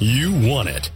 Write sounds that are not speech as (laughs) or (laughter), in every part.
You want it.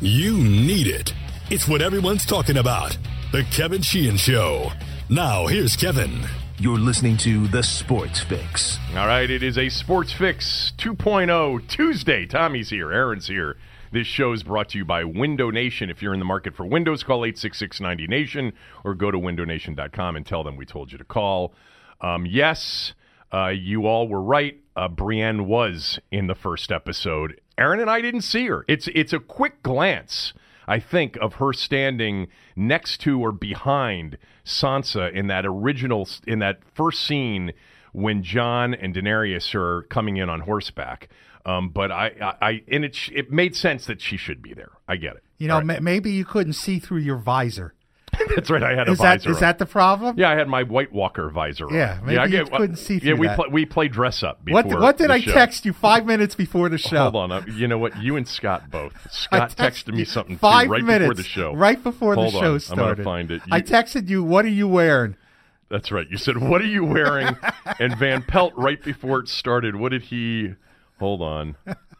You need it. It's what everyone's talking about. The Kevin Sheehan Show. Now, here's Kevin. You're listening to The Sports Fix. All right, it is a Sports Fix 2.0 Tuesday. Tommy's here, Aaron's here. This show is brought to you by Window Nation. If you're in the market for windows, call 866 90Nation or go to windownation.com and tell them we told you to call. Um, yes, uh, you all were right. Uh, Brienne was in the first episode. Aaron and I didn't see her. It's it's a quick glance, I think, of her standing next to or behind Sansa in that original in that first scene when Jon and Daenerys are coming in on horseback. Um, but I, I, I, and it it made sense that she should be there. I get it. You know, right. ma- maybe you couldn't see through your visor. (laughs) That's right. I had is a visor. That, is that the problem? Yeah, I had my White Walker visor. Yeah, maybe yeah, you get, couldn't see through Yeah, we that. Play, we play dress up. what what did I show. text you five minutes before the show? Hold on. Uh, you know what? You and Scott both. (laughs) Scott texted me something five right minutes before the show. Right before Hold the show on. started. I'm gonna find it. You, I texted you. What are you wearing? That's right. You said, "What are you wearing?" (laughs) and Van Pelt right before it started. What did he? Hold on.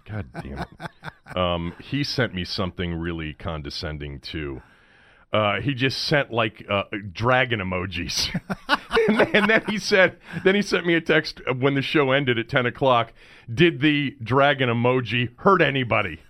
God damn it. Um, he sent me something really condescending too. Uh, he just sent like uh, dragon emojis, (laughs) and, then, and, then, he said, then he sent me a text when the show ended at ten o'clock. Did the dragon emoji hurt anybody?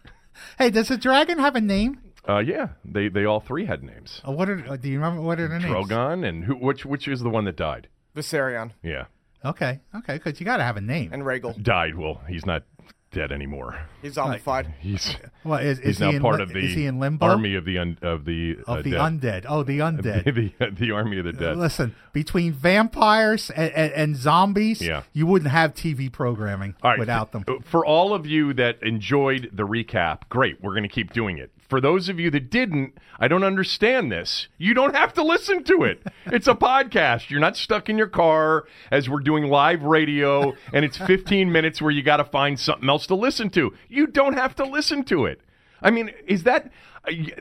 Hey, does the dragon have a name? Uh, yeah, they they all three had names. Uh, what are? Do you remember what are their names? Drogon and who? Which which is the one that died? Viserion. Yeah. Okay, okay, because you got to have a name. And Rhaegal died. Well, he's not dead anymore. He's zombified. He's well, is, is he's now he part li- of the is he in limbo? army of the un, of the of uh, the dead. undead. Oh, the (laughs) undead. the, the, the army of the dead. Listen, between vampires and, and, and zombies, Yeah. you wouldn't have TV programming All right, without them. for, For all of you that enjoyed the recap, great. We're going to keep doing it. For those of you that didn't, I don't understand this. You don't have to listen to it. (laughs) It's a podcast. You're not stuck in your car as we're doing live radio and it's 15 minutes where you got to find something else to listen to. You don't have to listen to it. I mean, is that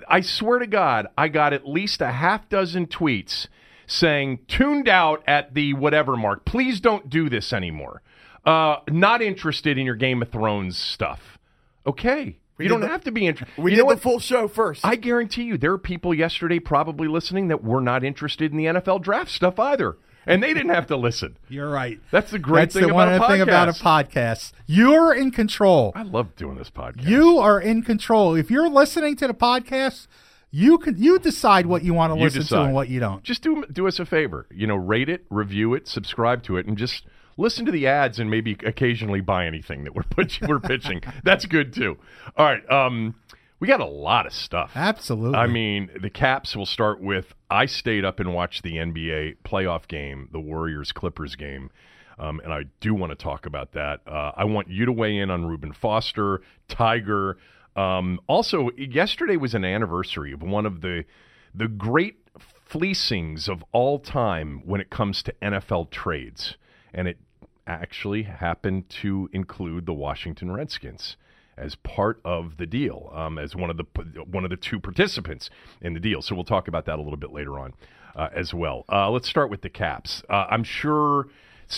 I- swear to God, I got at least a half dozen tweets saying tuned out at the whatever mark. Please don't do this anymore. Uh, not interested in your Game of Thrones stuff. Okay. You don't the- have to be interested. We you did know what? the full show first. I guarantee you, there are people yesterday probably listening that were not interested in the NFL draft stuff either, and they didn't have to listen. (laughs) You're right. That's the great That's thing the about one a thing about a podcast. podcast. You're in control. I love doing this podcast. You are in control. If you're listening to the podcast, you can you decide what you want to You listen to and what you don't. just do do us a favor. You know, rate it, review it, subscribe to it, and just listen to the ads and maybe occasionally buy anything that we're (laughs) put, we're pitching. That's good too. All right, um, we got a lot of stuff. Absolutely. I mean, the Caps will start with. I stayed up and watched the NBA playoff game, the Warriors Clippers game. Um, and I do want to talk about that. Uh, I want you to weigh in on Reuben Foster, Tiger. Um, also, yesterday was an anniversary of one of the the great fleecings of all time when it comes to NFL trades, and it actually happened to include the Washington Redskins as part of the deal, um, as one of the one of the two participants in the deal. So we'll talk about that a little bit later on uh, as well. Uh, let's start with the Caps. Uh, I'm sure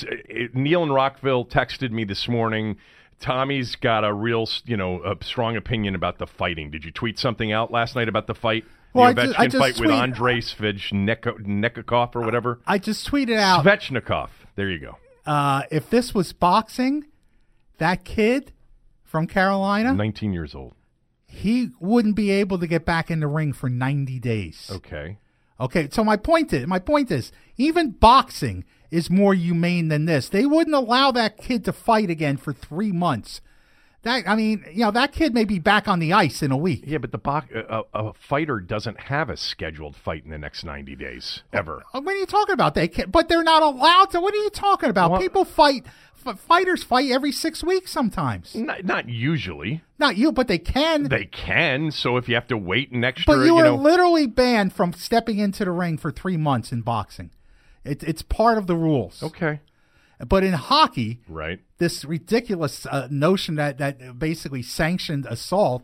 it, Neil and Rockville texted me this morning. Tommy's got a real, you know, a strong opinion about the fighting. Did you tweet something out last night about the fight? Well, the I ju- I just fight with tweet- Andrei Svechnikov or whatever. I just tweeted out Svechnikov. There you go. Uh, if this was boxing, that kid from Carolina, 19 years old. he wouldn't be able to get back in the ring for 90 days. Okay. Okay, so my point is, my point is, even boxing is more humane than this. They wouldn't allow that kid to fight again for three months. That I mean, you know, that kid may be back on the ice in a week. Yeah, but the bo- a, uh, uh, a fighter doesn't have a scheduled fight in the next 90 days ever. Uh, what are you talking about? They can, but they're not allowed to. What are you talking about? Well- People fight. F- fighters fight every six weeks sometimes. Not, not usually. Not you, but they can. They can. So if you have to wait an extra, but you, you are know, literally banned from stepping into the ring for three months in boxing. It, it's part of the rules. okay, But in hockey, right? this ridiculous uh, notion that that basically sanctioned assault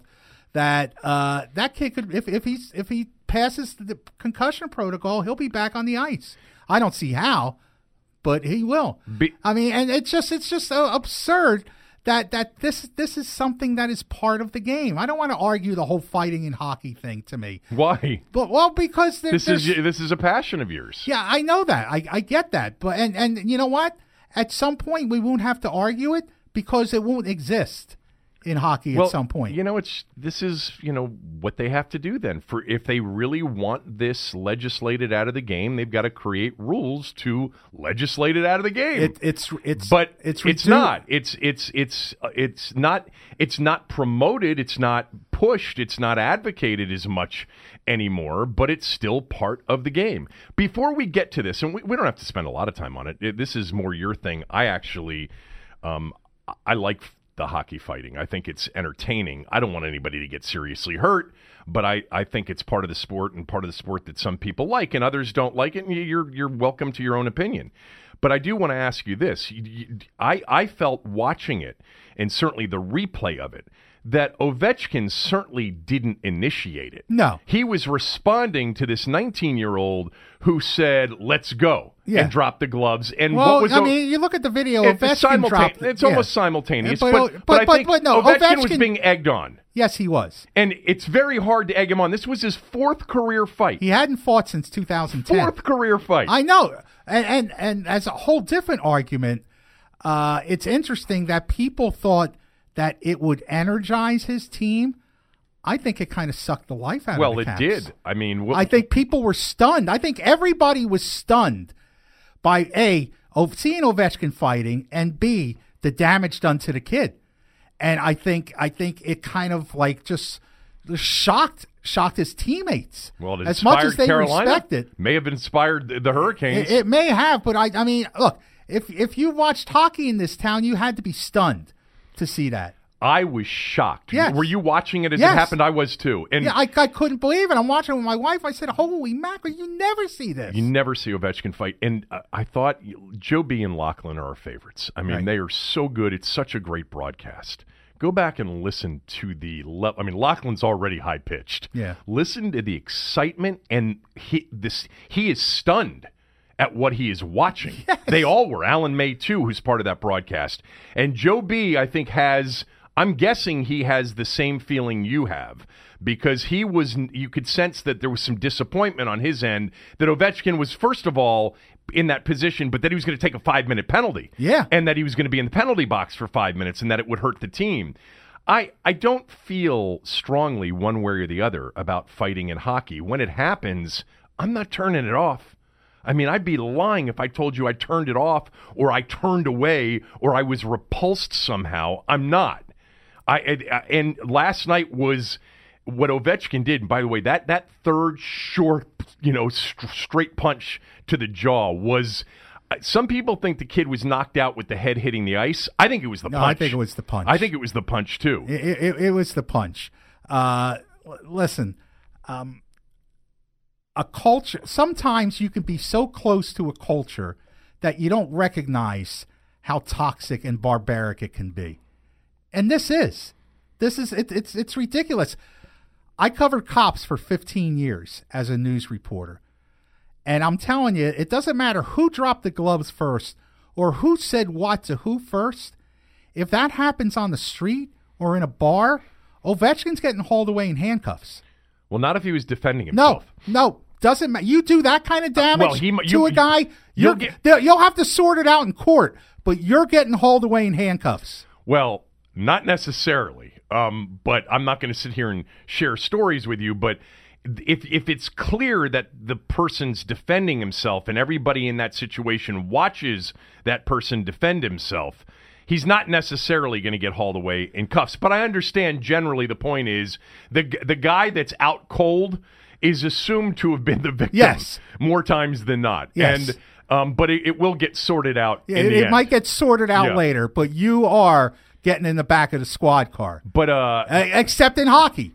that uh, that kid could if if he's if he passes the concussion protocol he'll be back on the ice. I don't see how, but he will. Be- I mean, and it's just it's just uh, absurd that that this this is something that is part of the game. I don't want to argue the whole fighting in hockey thing to me, Why? but well because there, This is this is a passion of yours. yeah, I know that. I, I get that. But and and you know what? At some point we won't have to argue it because it won't exist in hockey well, at some point. You know, it's this is you know what they have to do then. For if they really want this legislated out of the game, they've got to create rules to legislate it out of the game. it, it's it's but it's it's not. It's it's it's uh, it's not. It's not promoted. It's not pushed. It's not advocated as much anymore. But it's still part of the game. Before we get to this, and we, we don't have to spend a lot of time on it. this is more your thing. I actually, um, I like the hockey fighting. I think it's entertaining. I don't want anybody to get seriously hurt, but I, I think it's part of the sport and part of the sport that some people like and others don't like it. And you're you're welcome to your own opinion. But I do want to ask you this: I I felt watching it, and certainly the replay of it, that Ovechkin certainly didn't initiate it. No. he was responding to this 19 year old who said, "Let's go." Yeah. And dropped the gloves. And Well, what was I O- mean, you look at the video. it's Ovechkin simultane- dropped. It's yeah. almost simultaneous, Yeah, but, but- but, I think but no, Ovechkin, was being egged on, Yes, he was. and it's very hard to egg him on. This was his fourth career fight. He hadn't fought since 2010. Fourth career fight. I know, and and, and as a whole different argument, uh, it's interesting that people thought that it would energize his team. I think it kind of sucked the life out well, of the Well, it did. I mean, what, I think people were stunned. I think everybody was stunned by a seeing Ovechkin fighting and b the damage done to the kid. And I think I think it kind of like just shocked shocked his teammates well, it as much as they Carolina. respect it. May have inspired the, the Hurricanes. It, it may have, but I I mean, look, if if you watched hockey in this town, you had to be stunned to see that. I was shocked. Yes. Were you watching it as Yes. it happened? I was too. And Yeah, I, I couldn't believe it. I'm watching it with my wife. I said, "Holy mackerel! You never see this." You never see Ovechkin fight, and uh, I thought Joe B and Laughlin are our favorites. I mean, Right. they are so good. It's such a great broadcast. Go back and listen to the. Le- I mean, Laughlin's already high pitched. Yeah. Listen to the excitement, and he this he is stunned at what he is watching. (laughs) They all were. Alan May too, who's part of that broadcast, and Joe B. I think has. I'm guessing he has the same feeling you have because he was. You could sense that there was some disappointment on his end that Ovechkin was first of all in that position, but that he was going to take a five minute penalty. Yeah. and that he was going to be in the penalty box for five minutes, and that it would hurt the team. I I don't feel strongly one way or the other about fighting in hockey. When it happens, I'm not turning it off. I mean, I'd be lying if I told you I turned it off or I turned away or I was repulsed somehow. I'm not. I and, last night was what Ovechkin did. And by the way, that that third short, you know, st- straight punch to the jaw was. uh, Some people think the kid was knocked out with the head hitting the ice. I think it was the No, punch. I think it was the punch. I think it was the punch too. It, it, it was the punch. Uh, listen, um, a culture. Sometimes you can be so close to a culture that you don't recognize how toxic and barbaric it can be, and this is. This is it, it's it's ridiculous. I covered cops for 15 years as a news reporter. And I'm telling you, it doesn't matter who dropped the gloves first or who said what to who first. If that happens on the street or in a bar, Ovechkin's getting hauled away in handcuffs. Well, not if he was defending himself. No, no, doesn't matter. You do that kind of damage well, he mu- to you- a guy, you'll you're, get- you'll have to sort it out in court, but you're getting hauled away in handcuffs. Well, not necessarily. Um, but I'm not going to sit here and share stories with you. But if if it's clear that the person's defending himself and everybody in that situation watches that person defend himself, he's not necessarily going to get hauled away in cuffs. But I understand generally the point is the the guy that's out cold is assumed to have been the victim Yes. more times than not. Yes. And um, but it, it will get sorted out. It, it might get sorted out Yeah. later, but you are getting in the back of the squad car. But uh, Uh, except in hockey.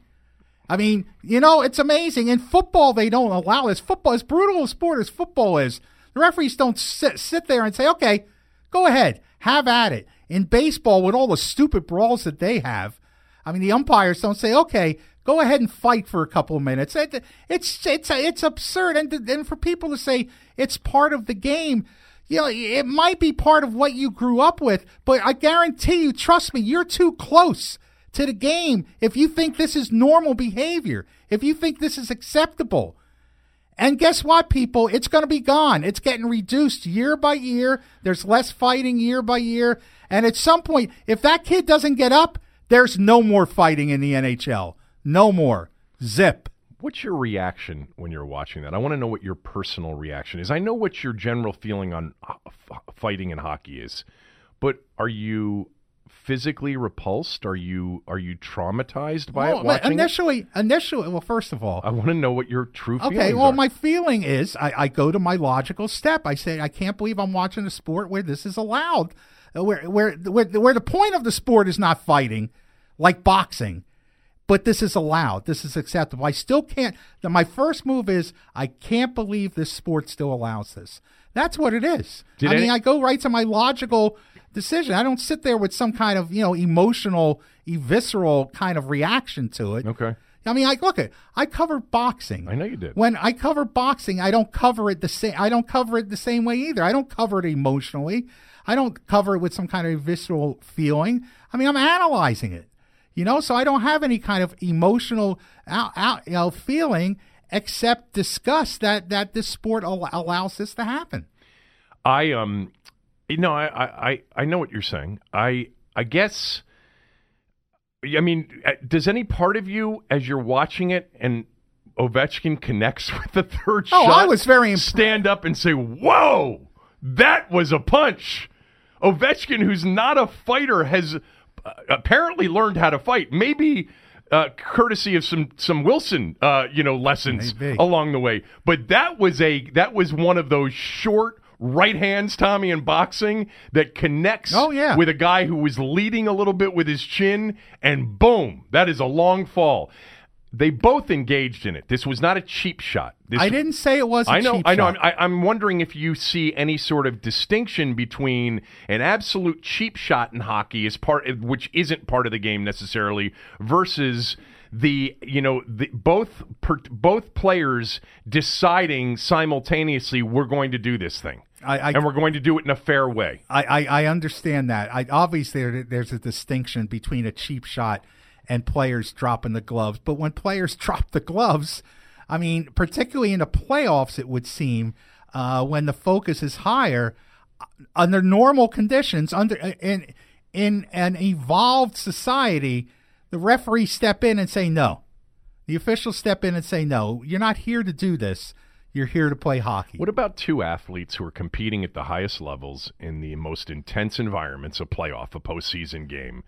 I mean, you know, it's amazing. In football, they don't allow this. Football, as brutal a sport as football is, the referees don't sit, sit there and say, okay, go ahead, have at it. In baseball, with all the stupid brawls that they have, I mean, the umpires don't say, okay, go ahead and fight for a couple of minutes. It, it's, it's, it's absurd. And, and for people to say it's part of the game, you know, it might be part of what you grew up with, but I guarantee you, trust me, you're too close to the game if you think this is normal behavior, if you think this is acceptable. And guess what, people? It's going to be gone. It's getting reduced year by year. There's less fighting year by year. And at some point, if that kid doesn't get up, there's no more fighting in the NHL. No more. Zip. What's your reaction when you're watching that? I want to know what your personal reaction is. I know what your general feeling on uh, f- fighting in hockey is, but are you physically repulsed? Are you are you traumatized by well, it? Watching initially, it? initially, well, first of all, I want to know what your true feeling is. okay. Well, are. my feeling is I, I go to my logical step. I say I can't believe I'm watching a sport where this is allowed, where where where, where the point of the sport is not fighting, like boxing. But this is allowed. This is acceptable. I still can't. My first move is I can't believe this sport still allows this. That's what it is. Did I any- mean, I go right to my logical decision. I don't sit there with some kind of you know emotional, visceral kind of reaction to it. okay. I mean, I look at I cover boxing. I know you did. When I cover boxing, I don't cover it the same. I don't cover it the same way either. I don't cover it emotionally. I don't cover it with some kind of visceral feeling. I mean, I'm analyzing it, you know. So I don't have any kind of emotional out, out, you know, feeling except disgust that that this sport al- allows this to happen. I um, you know, I, I I know what you're saying. I I guess. I mean, uh, does any part of you, as you're watching it, and Ovechkin connects (laughs) with the third Oh, shot, I was very imp- stand up and say, "Whoa, that was a punch." Ovechkin, who's not a fighter, has apparently learned how to fight. Maybe. Uh, courtesy of some some Wilson, uh, you know, lessons Maybe. along the way. But that was a that was one of those short right hands, Tommy, in boxing that connects Oh, yeah. with a guy who was leading a little bit with his chin, and boom, that is a long fall. They both engaged in it. This was not a cheap shot. This, I didn't say it was. I I know. Cheap I know. I'm, I, I'm wondering if you see any sort of distinction between an absolute cheap shot in hockey, is part, which isn't part of the game necessarily, versus the you know the both per, both players deciding simultaneously we're going to do this thing I- I- and we're going to do it in a fair way. I, I, I understand that. I obviously there, there's a distinction between a cheap shot and players dropping the gloves. But when players (laughs) drop the gloves, I mean, particularly in the playoffs, it would seem uh, when the focus is higher uh, under normal conditions, under in in an evolved society, the referees step in and say no. The officials step in and say no. You're not here to do this. You're here to play hockey. What about two athletes who are competing at the highest levels in the most intense environments, a playoff, a postseason game,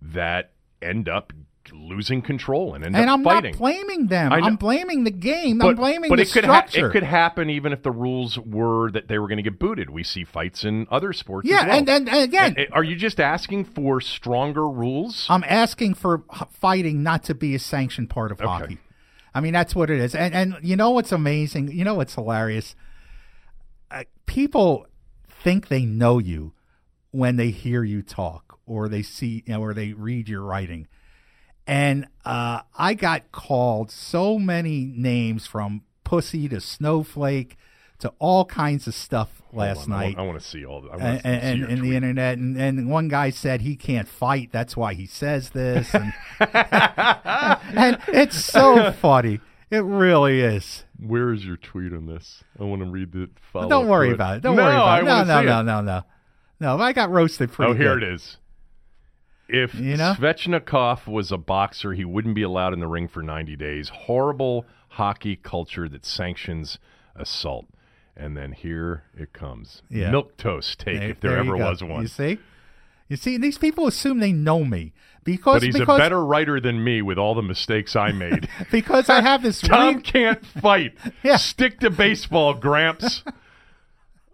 that end up losing control and end up fighting. and up I'm fighting? not blaming them. I'm blaming the game. I'm blaming but the it could ha- it could happen even if the rules were that they were going to get booted. We see fights in other sports. yeah, as well. and, and and again, And- are you just asking for stronger rules? I'm asking for fighting not to be a sanctioned part of hockey. I mean, that's what it is. And and you know what's amazing? You know what's hilarious? Uh, people think they know you when they hear you talk or they see you know, or they read your writing. And uh, I got called so many names from pussy to snowflake to all kinds of stuff last on, I night I want to see all. I want and, to see and, and the internet and, and one guy said he can't fight that's why he says this and, (laughs) and it's so funny it really is Where is your tweet on this? I want to read the. follow don't worry about it don't no, worry I about it no no no it. no no no i got roasted pretty Oh, here good. it is. If You know? Svechnikov was a boxer, he wouldn't be allowed in the ring for 90 days. Horrible hockey culture that sanctions assault. And then here it comes. Yeah. Milk toast take, There- if there, you ever go. was one. you see you see these people assume they know me because But he's because, a better writer than me with all the mistakes I made. (laughs) because i have this (laughs) Tom re- can't fight. (laughs) Yeah. Stick to baseball, Gramps.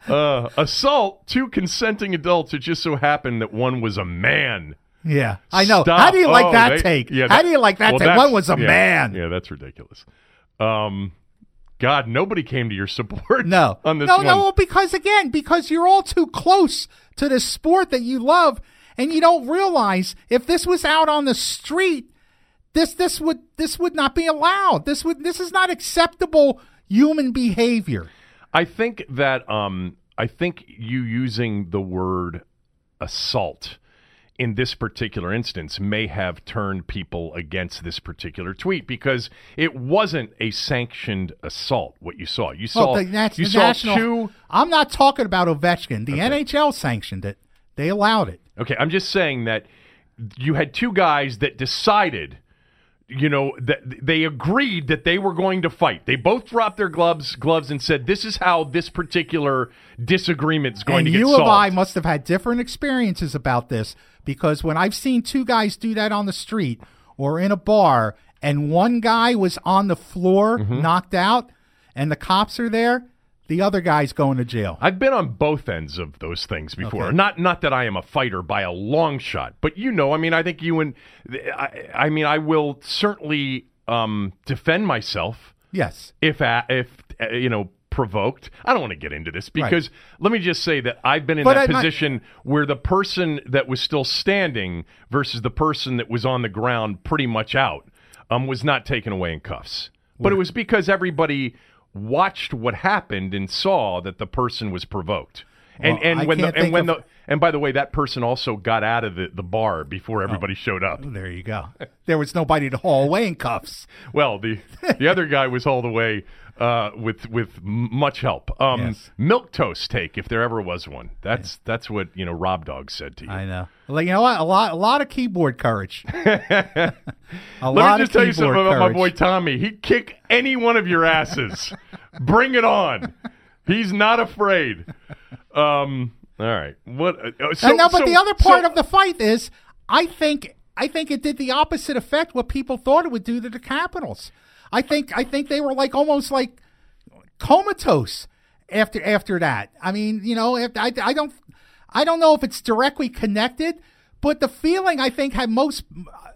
Uh, assault two consenting adults. It just so happened that one was a man. Yeah i know Stop. how do you like Oh, that they- take yeah, how do you like that well, take one was a yeah, man Yeah, that's ridiculous. Um, God, nobody came to your (laughs) support. No, on this no, one. no. Because again, because you're all too close to the sport that you love, and you don't realize if this was out on the street, this this would this would not be allowed. This would this is not acceptable human behavior. I think that um, I think you using the word assault in this particular instance may have turned people against this particular tweet because it wasn't a sanctioned assault. What you saw, you saw, Well, the, you saw national, two. I'm not talking about Ovechkin. The NHL sanctioned it. They allowed it. Okay, I'm just saying that you had two guys that decided, you know, that they agreed that they were going to fight. They both dropped their gloves, gloves, and said, "This is how this particular disagreement is going and to get you solved." and I must have had different experiences about this because when I've seen two guys do that on the street or in a bar, and one guy was on the floor Mm-hmm. knocked out, and the cops are there, the other guy's going to jail. I've been on both ends of those things before. Okay. Not not that I am a fighter by a long shot, but you know, I mean, I think you and I, I mean, I will certainly um, defend myself Yes. if if uh, you know provoked. I don't want to get into this because let me just say that I've been in But that I- my- position where the person that was still standing versus the person that was on the ground pretty much out um, was not taken away in cuffs. But it was because everybody watched what happened and saw that the person was provoked. And Well, and I when the and when of- the and by the way, that person also got out of the, the bar before everybody oh. showed up. Oh, there you go. There was nobody to haul away in cuffs. (laughs) Well, the the other guy was hauled away uh, with with much help. Um, Yes. Milk toast take, if there ever was one. That's that's what you know. Rob Dog said to you. I know. Like you know what? A lot, a lot of keyboard courage. (laughs) a Let lot me of just tell you something about my boy Tommy. He'd kick any one of your asses. (laughs) Bring it on. He's not afraid. Um. All right. What? Uh, so, and no, but so- the other part so- of the fight is, I think, I think it did the opposite effect what people thought it would do to the Capitals. I think, I think they were like almost like comatose after after that. I mean, you know, if, I, I don't, I don't know if it's directly connected, but the feeling I think had most,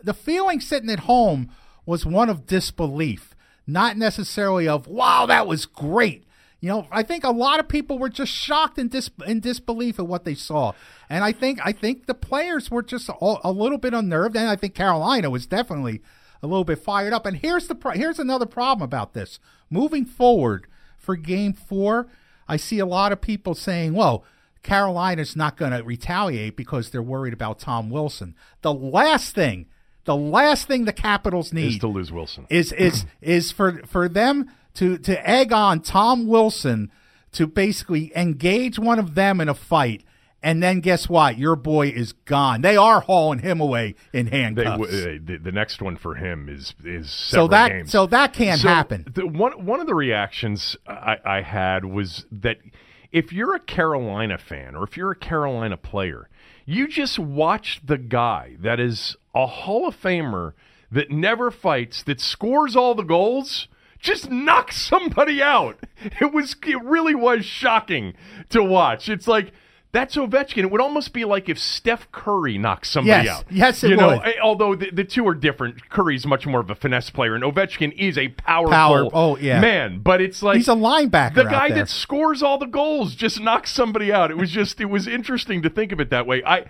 the feeling sitting at home was one of disbelief, not necessarily of wow, that was great. You know, I think a lot of people were just shocked and dis- in disbelief at what they saw, and I think I think the players were just a, a little bit unnerved, and I think Carolina was definitely a little bit fired up. And here's the pro- here's another problem about this moving forward for Game Four. I see a lot of people saying, "Well, Carolina's not going to retaliate because they're worried about Tom Wilson." The last thing, the last thing the Capitals need is to lose Wilson. is is (clears throat) is for for them to to egg on Tom Wilson to basically engage one of them in a fight, and then guess what? Your boy is gone. They are hauling him away in They, handcuffs. uh, the, the next one for him is is so that games. so that can't So, happen. The, one one of the reactions I, I had was that if you're a Carolina fan or if you're a Carolina player, you just watch the guy that is a Hall of Famer that never fights, that scores all the goals. Just knock somebody out. (laughs) It was it really was shocking to watch. It's like that's Ovechkin. It would almost be like if Steph Curry knocks somebody out. Yes. out. Yes, it you would. eh, although the, the two are different. Curry's much more of a finesse player, and Ovechkin is a powerful Power- oh, yeah. man. But it's like He's a linebacker. the guy that scores all the goals just knocks somebody out. It was just it was interesting to think of it that way. I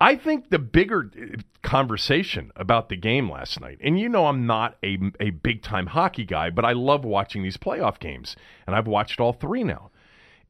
I think the bigger uh, conversation about the game last night, and you know I'm not a a big time hockey guy, but I love watching these playoff games, and I've watched all three now.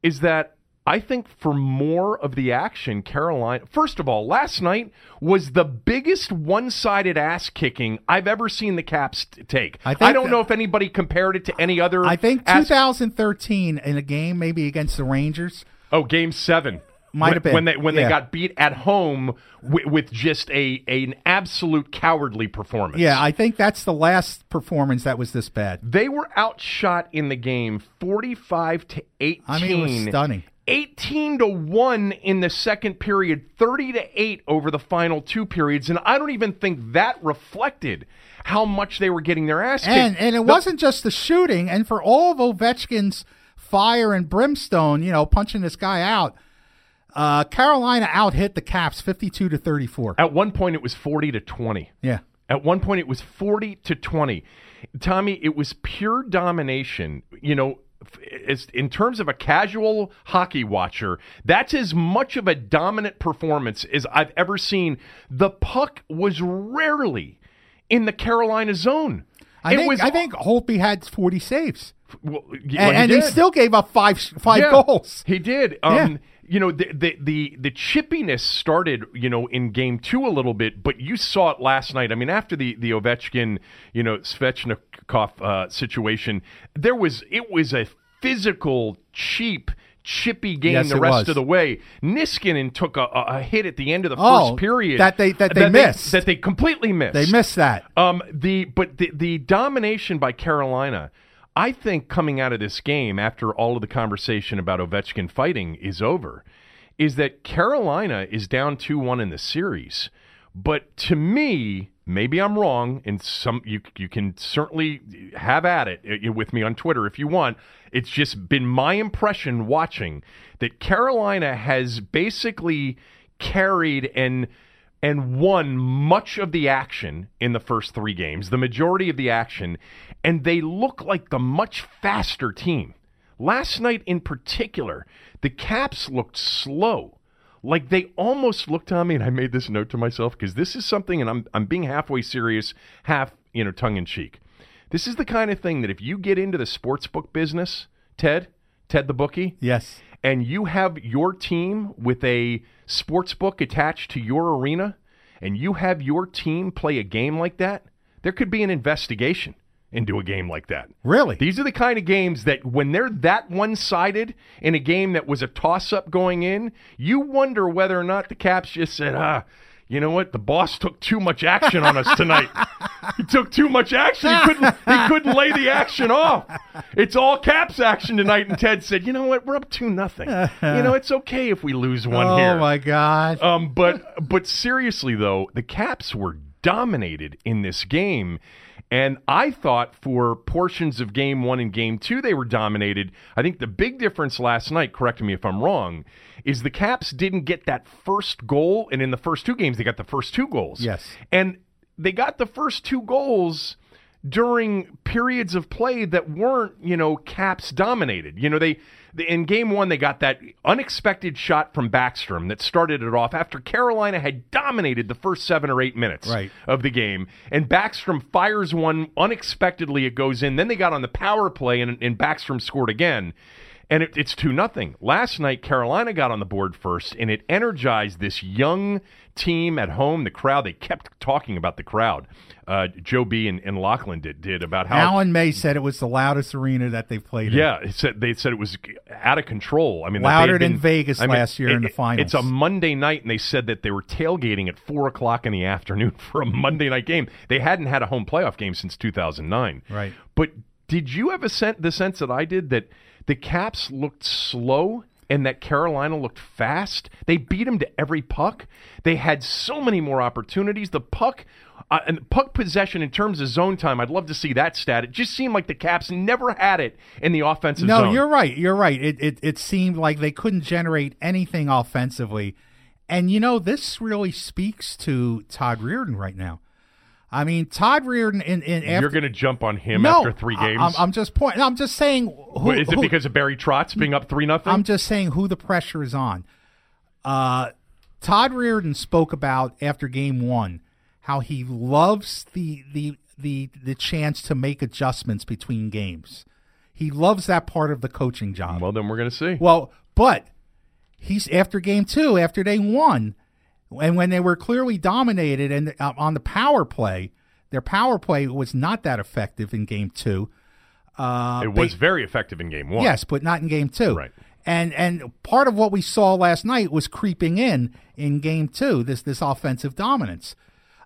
Is that I think for more of the action, Carolina. First of all, last night was the biggest one-sided ass kicking I've ever seen the Caps t- take. I think don't that- know if anybody compared it to any other. I think ass- 2013 in a game maybe against the Rangers. Oh, Game Seven Might have been. when they when they got beat at home with, with just a an absolute cowardly performance. Yeah, I think that's the last performance that was this bad. they were outshot in the game forty five to eighteen. I mean, it was stunning. 18 to 1 in the second period, 30 to 8 over the final two periods, and I don't even think that reflected how much they were getting their ass kicked. And and it The- wasn't just the shooting, and for all of Ovechkin's fire and brimstone, you know, punching this guy out, uh, Carolina out hit the Caps fifty-two to thirty-four. At one point it was 40 to 20. Yeah, At one point, it was 40 to 20. Tommy, it was pure domination. You know, as, in terms of a casual hockey watcher, that's as much of a dominant performance as I've ever seen. The puck was rarely in the Carolina zone. I It think was- I think Holtby had 40 saves, Well, and, well, and he, still gave up five five Yeah, goals. He did. Um, Yeah. You know, the, the the the chippiness started, you know, in game two a little bit, but you saw it last night. I mean, after the the Ovechkin, you know, Svechnikov uh, situation, there was it was a physical, cheap. Chippy game Yes, the rest was. of the way. Niskanen took a, a hit at the end of the Oh, first period that they- that they missed. that they completely missed. They missed that. Um, the but the the domination by Carolina, I think, coming out of this game after all of the conversation about Ovechkin fighting is over, is that Carolina is down two one in the series. But to me, maybe I'm wrong, and some you you can certainly have at it uh, with me on Twitter if you want. It's just been my impression watching that Carolina has basically carried and and won much of the action in the first three games, the majority of the action, and they look like the much faster team. Last night in particular, the Caps looked slow. Like they almost looked on me, and I made this note to myself because this is something, and I'm I'm being halfway serious, half you know tongue in cheek. This is the kind of thing that if you get into the sports book business, Ted, Ted the bookie, Yes. and you have your team with a sports book attached to your arena, and you have your team play a game like that, there could be an investigation into a game like that. Really? These are the kind of games that when they're that one sided in a game that was a toss up going in, you wonder whether or not the Caps just said, ah, you know what? The boss took too much action on us tonight. he took too much action. He couldn't he couldn't lay the action off. It's all caps action tonight. And Ted said, you know what? We're up two nothing. You know, it's okay if we lose one oh here. Oh my God. Um, but but seriously though, the Caps were dominated in this game. And I thought for portions of game one and game two, they were dominated. I think the big difference last night, correct me if I'm wrong, is the Caps didn't get that first goal. And in the first two games, they got the first two goals. Yes. And they got the first two goals during periods of play that weren't, you know, Caps dominated. You know, they, they in game one they got that unexpected shot from Backstrom that started it off after Carolina had dominated the first seven or eight minutes Right. of the game, and Backstrom fires one unexpectedly. It goes in. Then they got on the power play, and, and Backstrom scored again. And it, it's two nothing. Last night, Carolina got on the board first, and it energized this young team at home. The crowd, they kept talking about the crowd. Uh, Joe B and, and Laughlin did, did about how Alan May said it was the loudest arena that they've played in. yeah, it said, they said it was out of control. I mean, Louder had than Vegas I mean, last year in the finals. It's a Monday night, and they said that they were tailgating at four o'clock in the afternoon (laughs) for a Monday night game. They hadn't had a home playoff game since 2009. Right. But did you have a sen- the sense that I did that the Caps looked slow? And that Carolina looked fast. They beat them to every puck. They had so many more opportunities. The puck, uh, and puck possession in terms of zone time. I'd love to see that stat. It just seemed like the Caps never had it in the offensive zone. No, zone. you're right. You're right. It, it it seemed like they couldn't generate anything offensively, and you know this really speaks to Todd Reirden right now. I mean, Todd Reirden in, in after, You're going to jump on him no, after three games. I'm, I'm just pointing. I'm just saying. Who, Wait, is it who- because of Barry Trotz being up three nothing? I'm just saying who the pressure is on. Uh, Todd Reirden spoke about after game one how he loves the the the the chance to make adjustments between games. He loves that part of the coaching job. well, then we're going to see. Well, but he's after game two, after they won, and when they were clearly dominated and uh, on the power play, their power play was not that effective in game two. Uh, it they- was very effective in game one. Yes, but not in game two. Right. And and part of what we saw last night was creeping in in game two. This this offensive dominance.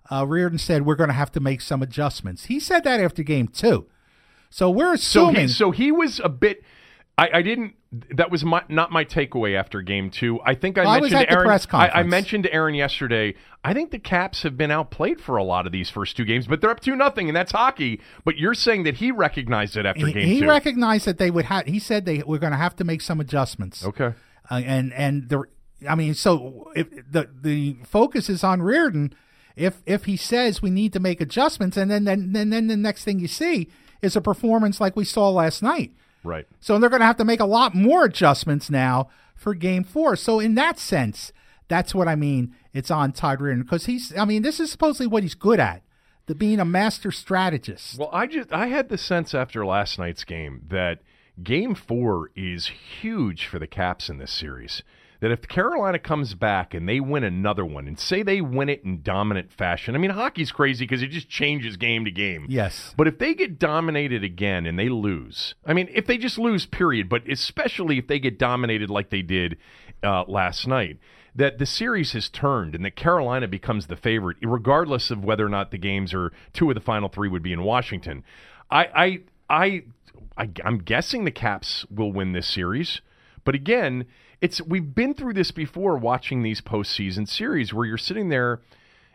Uh, Reirden said we're going to have to make some adjustments. He said that after game two. So we're So assuming. he, so he was a bit. I, I didn't. That was my, not my takeaway after game two. I think I I was mentioned the Aaron. I, I mentioned Aaron yesterday. I think the Caps have been outplayed for a lot of these first two games, but they're up two nothing, and that's hockey. But you're saying that he recognized it after he, game he two. recognized that they would have. He said they were going to have to make some adjustments. okay. uh, and and the I mean, so if the the focus is on Reirden, if if he says we need to make adjustments, and then then then, then the next thing you see is a performance like we saw last night. Right. So they're going to have to make a lot more adjustments now for Game Four. So in that sense, that's what I mean. It's on Todd Reirden because he's. I mean, this is supposedly what he's good at. The being a master strategist. Well, I just I had the sense after last night's game that game 4 is huge for the Caps in this series. That if Carolina comes back and they win another one and say they win it in dominant fashion. I mean, hockey's crazy because it just changes game to game. Yes. But if they get dominated again and they lose, I mean, if they just lose, period, but especially if they get dominated like they did uh, last night, that the series has turned and that Carolina becomes the favorite, regardless of whether or not the games are two of the final three would be in Washington. I, I, I, I I'm guessing the Caps will win this series, but again, it's we've been through this before watching these postseason series where you're sitting there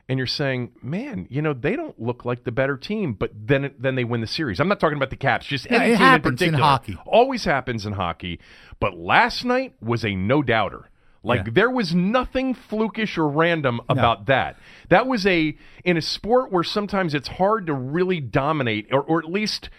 and you're saying, man, you know, they don't look like the better team, but then then they win the series. I'm not talking about the Caps, just Yeah, it happens in in particular. hockey. Always happens in hockey, but last night was a no doubter. Like Yeah. there was nothing flukish or random about that. That was a in a sport where sometimes it's hard to really dominate, or or at least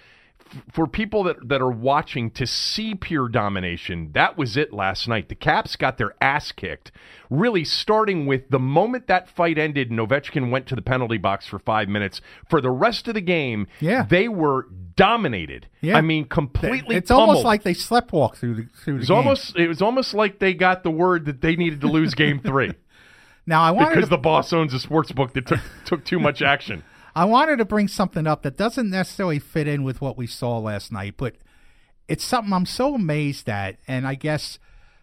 for people that, that are watching to see pure domination, that was it last night. The Caps got their ass kicked, really starting with the moment that fight ended and Ovechkin went to the penalty box for five minutes. For the rest of the game, Yeah. they were dominated. Yeah. I mean, completely it's almost like they sleptwalk through the through the It was game. almost it was almost like they got the word that they needed to lose game three (laughs) now I wanted because to, the boss owns a sports book that took took too much action. I wanted to bring something up that doesn't necessarily fit in with what we saw last night, but it's something I'm so amazed at, and I guess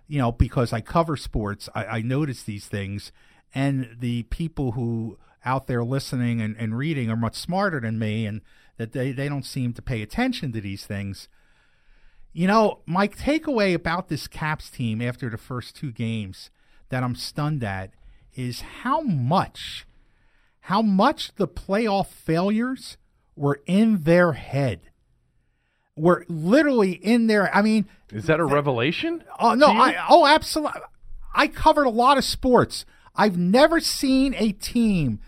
you know because I cover sports, I, I notice these things, and the people who out there listening and, and reading are much smarter than me, and that they, they don't seem to pay attention to these things. You know, my takeaway about this Caps team after the first two games that I'm stunned at is how much how much the playoff failures were in their head. Were literally in their I mean, Is that a revelation? oh no. I oh absolutely I covered a lot of sports. I've never seen a team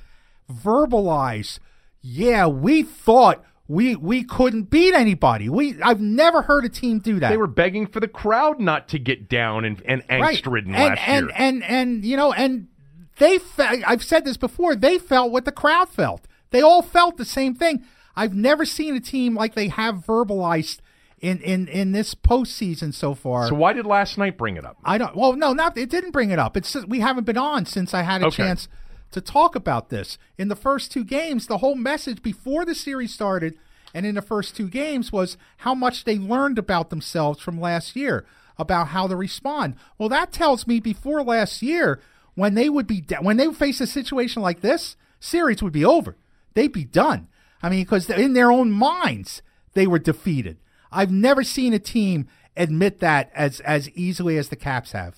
verbalize, yeah, we thought we we couldn't beat anybody. We I've never heard a team do that. They were begging for the crowd not to get down and, and angst ridden and, last and, year. And and you know, and they fe- I've said this before. They felt what the crowd felt. They all felt the same thing. I've never seen a team like they have verbalized in in in this postseason so far. so why did last night bring it up? I don't. Well, no, not it didn't bring it up. It's we haven't been on since I had a Okay. chance to talk about this. In the first two games, the whole message before the series started and in the first two games was how much they learned about themselves from last year, about how to respond. Well, that tells me before last year when they would be da- when they would face a situation like this, series would be over. They'd be done. I mean, because in their own minds they were defeated. I've never seen a team admit that as as easily as the Caps have.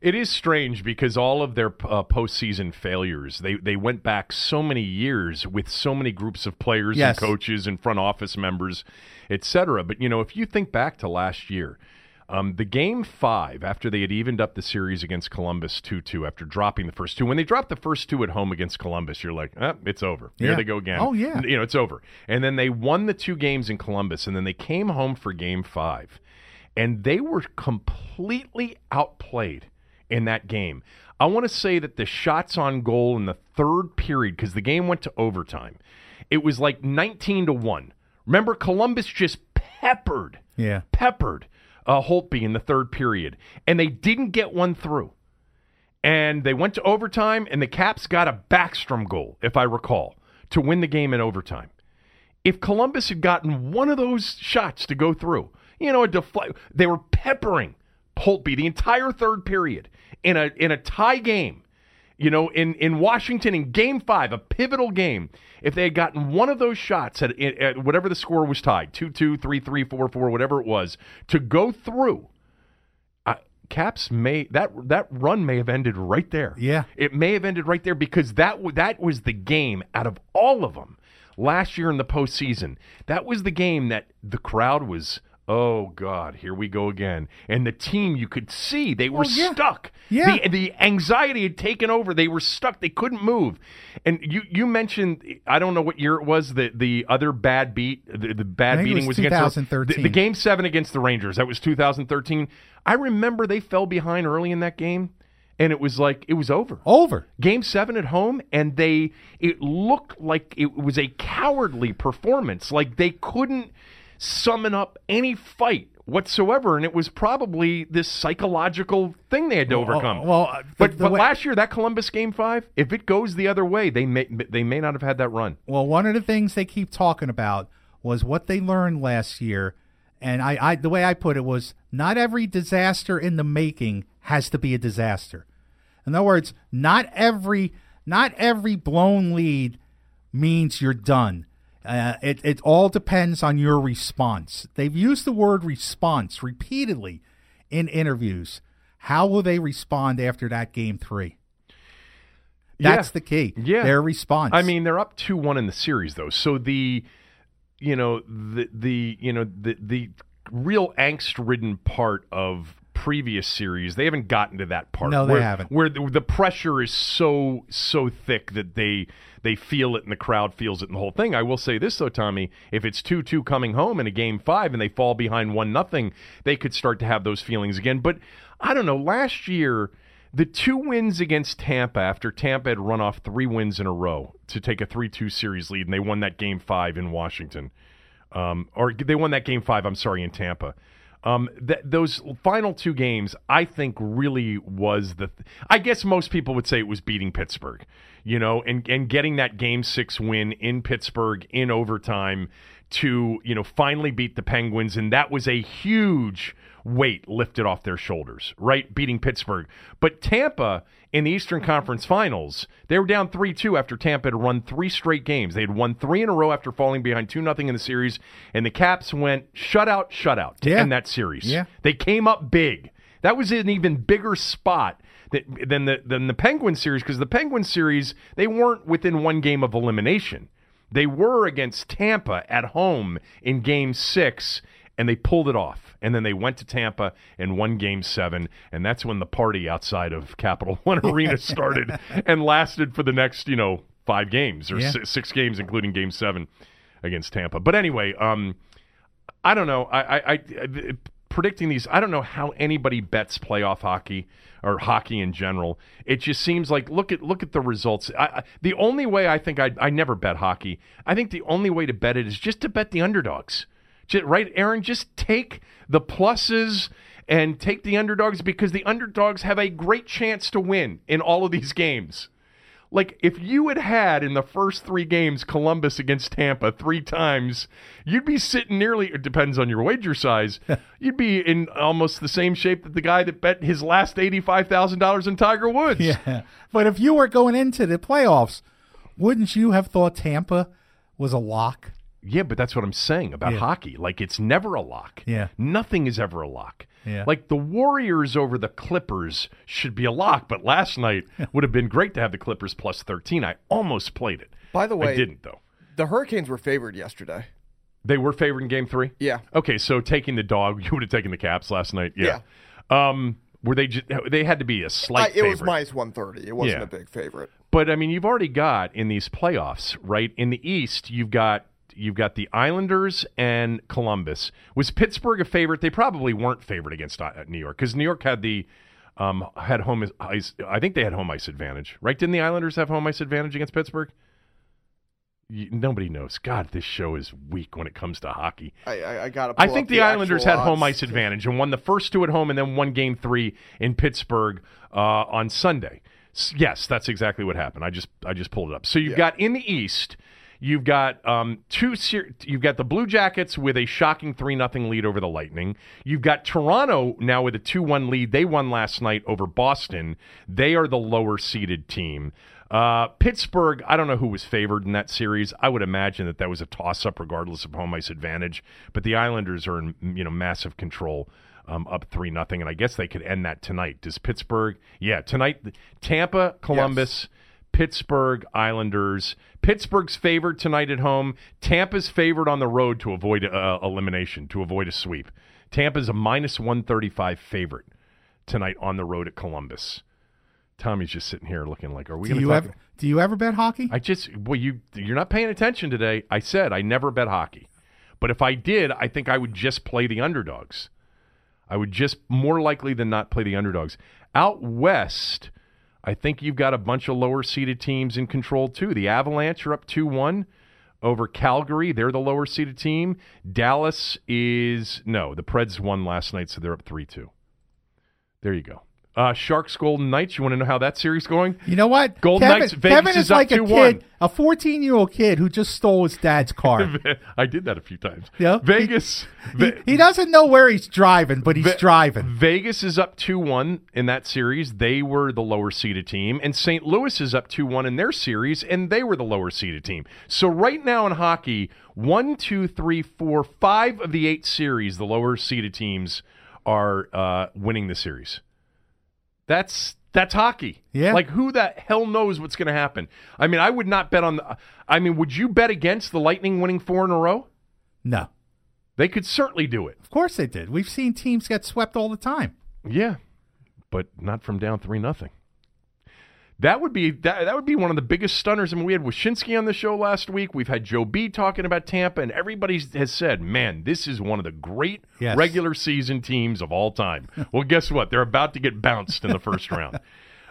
It is strange because all of their uh, postseason failures, they, they went back so many years with so many groups of players Yes. and coaches and front office members, et cetera. But, you know, if you think back to last year, um, the game five, after they had evened up the series against Columbus 2 2, after dropping the first two, when they dropped the first two at home against Columbus, you're like, eh, it's over. Here Yeah. they go again. Oh, yeah. You know, it's over. And then they won the two games in Columbus, and then they came home for game five and they were completely outplayed in that game. I want to say that the shots on goal in the third period, because the game went to overtime, it was like 19 to 1. Remember, Columbus just peppered, Yeah. peppered uh, Holtby in the third period, and they didn't get one through. And they went to overtime, and the Caps got a Backstrom goal, if I recall, to win the game in overtime. If Columbus had gotten one of those shots to go through, you know, a deflect, they were peppering Holtby the entire third period in a in a tie game. You know, in, in Washington in Game Five, a pivotal game. If they had gotten one of those shots at, at whatever the score was tied, 2 2, 3 3, 4 4, whatever it was, to go through, uh, Caps may that that run may have ended right there. Yeah. it may have ended right there because that that was the game out of all of them last year in the postseason. That was the game that the crowd was. Oh God, here we go again. And the team, you could see they were Oh, yeah. stuck. Yeah. The, the anxiety had taken over. They were stuck. They couldn't move. And you you mentioned I don't know what year it was. The the other bad beat, the, the bad I think it beating was was, against The, the game seven against the Rangers. That was 2013. I remember they fell behind early in that game, and it was like it was over. Over. Game seven at home, and they it looked like it was a cowardly performance. Like they couldn't summon up any fight whatsoever, and it was probably this psychological thing they had to overcome. well, uh, the- but the but way- last year that Columbus game five, if it goes the other way, they may they may not have had that run. Well, one of the things they keep talking about was what they learned last year, and I, I the way I put it was not every disaster in the making has to be a disaster. In other words, not every not every blown lead means you're done. Uh, it it all depends on your response. They've used the word response repeatedly in interviews. How will they respond after that game three? That's Yeah. the key. Yeah. Their response. I mean, they're up two one in the series though, so the you know the the you know the the real angst ridden part of previous series they haven't gotten to that part No, they where, haven't. where the, the pressure is so so thick that they they feel it and the crowd feels it and the whole thing i will say this though tommy if it's 2-2 coming home in a game five and they fall behind one nothing they could start to have those feelings again but i don't know last year the two wins against Tampa after Tampa had run off three wins in a row to take a 3 2 series lead, and they won that game five in Washington. Um, or they won that game five, I'm sorry, in Tampa. Um, th- those final two games, I think, really was the. Th- I guess most people would say it was beating Pittsburgh, you know, and, and getting that game six win in Pittsburgh in overtime to, you know, finally beat the Penguins. And that was a huge weight lifted off their shoulders, right? Beating Pittsburgh. But Tampa in the Eastern Conference Finals, they were down 3 2 after Tampa had run three straight games. They had won three in a row after falling behind 2 0 in the series, and the Caps went shutout, shutout to Yeah. end that series. Yeah. They came up big. That was an even bigger spot than the than the Penguin series because the Penguin series they weren't within one game of elimination. They were against Tampa at home in Game Six, and they pulled it off. And then they went to Tampa and won Game Seven, and that's when the party outside of Capital (laughs) One Arena started and lasted for the next, you know, five games or Yeah. si- six games, including Game Seven against Tampa. But anyway, um, I don't know. I, I, I, I predicting these. I don't know how anybody bets playoff hockey or hockey in general. It just seems like look at look at the results. I, I, the only way I think I I never bet hockey. I think the only way to bet it is just to bet the underdogs. Right, Aaron? Just take the pluses and take the underdogs because the underdogs have a great chance to win in all of these games. Like if you had had in the first three games Columbus against Tampa three times, you'd be sitting nearly. It depends on your wager size. (laughs) you'd be in almost the same shape that the guy that bet his last eighty-five thousand dollars in Tiger Woods. Yeah. But if you were going into the playoffs, wouldn't you have thought Tampa was a lock? Yeah, but that's what I'm saying about Yeah. hockey. Like it's never a lock. Yeah. Nothing is ever a lock. Yeah. Like the Warriors over the Clippers should be a lock, but last night (laughs) would have been great to have the Clippers plus 13. I almost played it. By the I way- didn't though. The Hurricanes were favored yesterday. They were favored in game 3? Yeah. Okay, so taking the dog, (laughs) you would have taken the Caps last night. Yeah. Um were they just, they had to be a slight it was favorite. minus 130. It wasn't Yeah. a big favorite. But I mean, you've already got in these playoffs, right? In the East, you've got you've got the Islanders and Columbus. Was Pittsburgh a favorite? They probably weren't favored against uh, New York because New York had the um, had home ice. I think they had home ice advantage, right? Didn't the Islanders have home ice advantage against Pittsburgh? You, nobody knows. God, this show is weak when it comes to hockey. I, I, I got. I think the, Islanders had home ice advantage and won the first two at home and then won game three in Pittsburgh uh, on Sunday. Yes, that's exactly what happened. I just I just pulled it up. So you've got in the East, you've got um, two. Ser- you've got the Blue Jackets with a shocking three nothing lead over the Lightning. You've got Toronto now with a two one lead. They won last night over Boston. They are the lower seeded team. Uh, Pittsburgh, I don't know who was favored in that series. I would imagine that that was a toss up, regardless of home ice advantage. But the Islanders are in you know massive control, um, up three nothing, and I guess they could end that tonight. Does Pittsburgh? Yeah, tonight, Tampa, Columbus. Pittsburgh Islanders. Pittsburgh's favored tonight at home. Tampa's favored on the road to avoid uh, elimination, to avoid a sweep. Tampa's a minus 135 favorite tonight on the road at Columbus. Tommy's just sitting here looking like, are we Do going to you talk? ever do you ever bet hockey? I just, well, you you're not paying attention today. I said I never bet hockey, but if I did, I think I would just play the underdogs. I would just more likely than not play the underdogs. Out west, I think you've got a bunch of lower seeded teams in control too. The Avalanche are up 2 1 over Calgary. They're the lower seeded team. Dallas is, no, the Preds won last night, so they're up 3 2. There you go. Uh, Sharks Golden Knights. You want to know how that series going? You know what? Golden Kevin, Knights, Vegas Kevin is is up like a 2-1. kid, a 14 year old kid who just stole his dad's car. (laughs) I did that a few times. Yeah. Vegas. he, Ve- he doesn't know where he's driving, but he's Ve- driving. Vegas is up 2 1 in that series. They were the lower seeded team. And St. Louis is up 2 1 in their series, and they were the lower seeded team. So, right now in hockey, one, two, three, four, five of the eight series, the lower seeded teams are uh, winning the series. That's. That's hockey. Yeah. Like who the hell knows what's going to happen? I mean, I would not bet on the. I mean, would you bet against the Lightning winning four in a row? No. They could certainly do it. Of course they did. We've seen teams get swept all the time. Yeah, but not from down three nothing. That would be that, that would be one of the biggest stunners. I mean, we had Wyshynski on the show last week. We've had Joe B talking about Tampa, and everybody has said, "Man, this is one of the great Yes. regular season teams of all time." (laughs) well, guess what? They're about to get bounced in the first round. (laughs)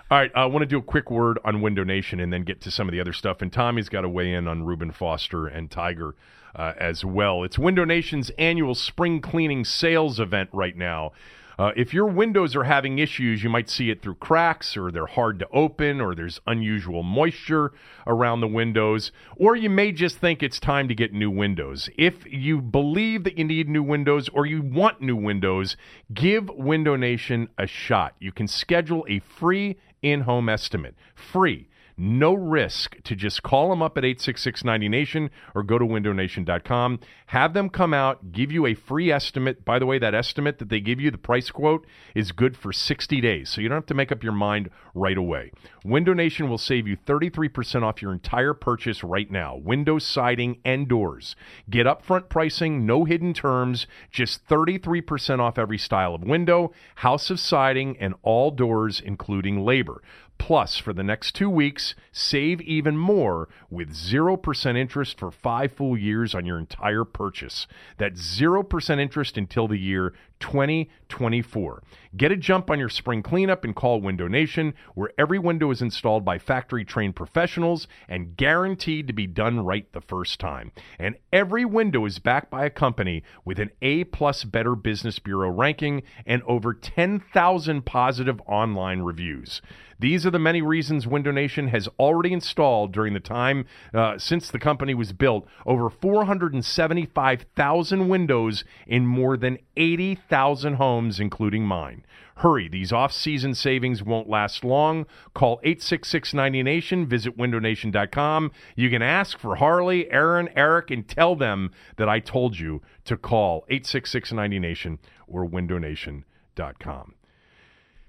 All right, I want to do a quick word on Window Nation and then get to some of the other stuff. And Tommy's got to weigh in on Reuben Foster and Tiger uh, as well. It's Window Nation's annual spring cleaning sales event right now. Uh, if your windows are having issues, you might see it through cracks, or they're hard to open, or there's unusual moisture around the windows, or you may just think it's time to get new windows. If you believe that you need new windows or you want new windows, give Window Nation a shot. You can schedule a free in home estimate. Free. No risk to just call them up at 866 90Nation or go to windownation.com. Have them come out, give you a free estimate. By the way, that estimate that they give you, the price quote, is good for 60 days, so you don't have to make up your mind right away. Window Nation will save you 33% off your entire purchase right now. Windows, siding, and doors. Get upfront pricing, no hidden terms, just 33% off every style of window, house of siding, and all doors, including labor. Plus, for the next two weeks, save even more with 0% interest for five full years on your entire purchase. That's 0% interest until the year 2024. Get a jump on your spring cleanup and call Window Nation, where every window is installed by factory trained professionals and guaranteed to be done right the first time. And every window is backed by a company with an A plus Better Business Bureau ranking and over 10,000 positive online reviews. These are the many reasons Window Nation has already installed during the time uh, since the company was built over 475,000 windows in more than 80,000 homes, including mine. Hurry, these off season savings won't last long. Call 866 90Nation, visit windownation.com. You can ask for Harley, Aaron, Eric, and tell them that I told you to call 866 90Nation or windownation.com.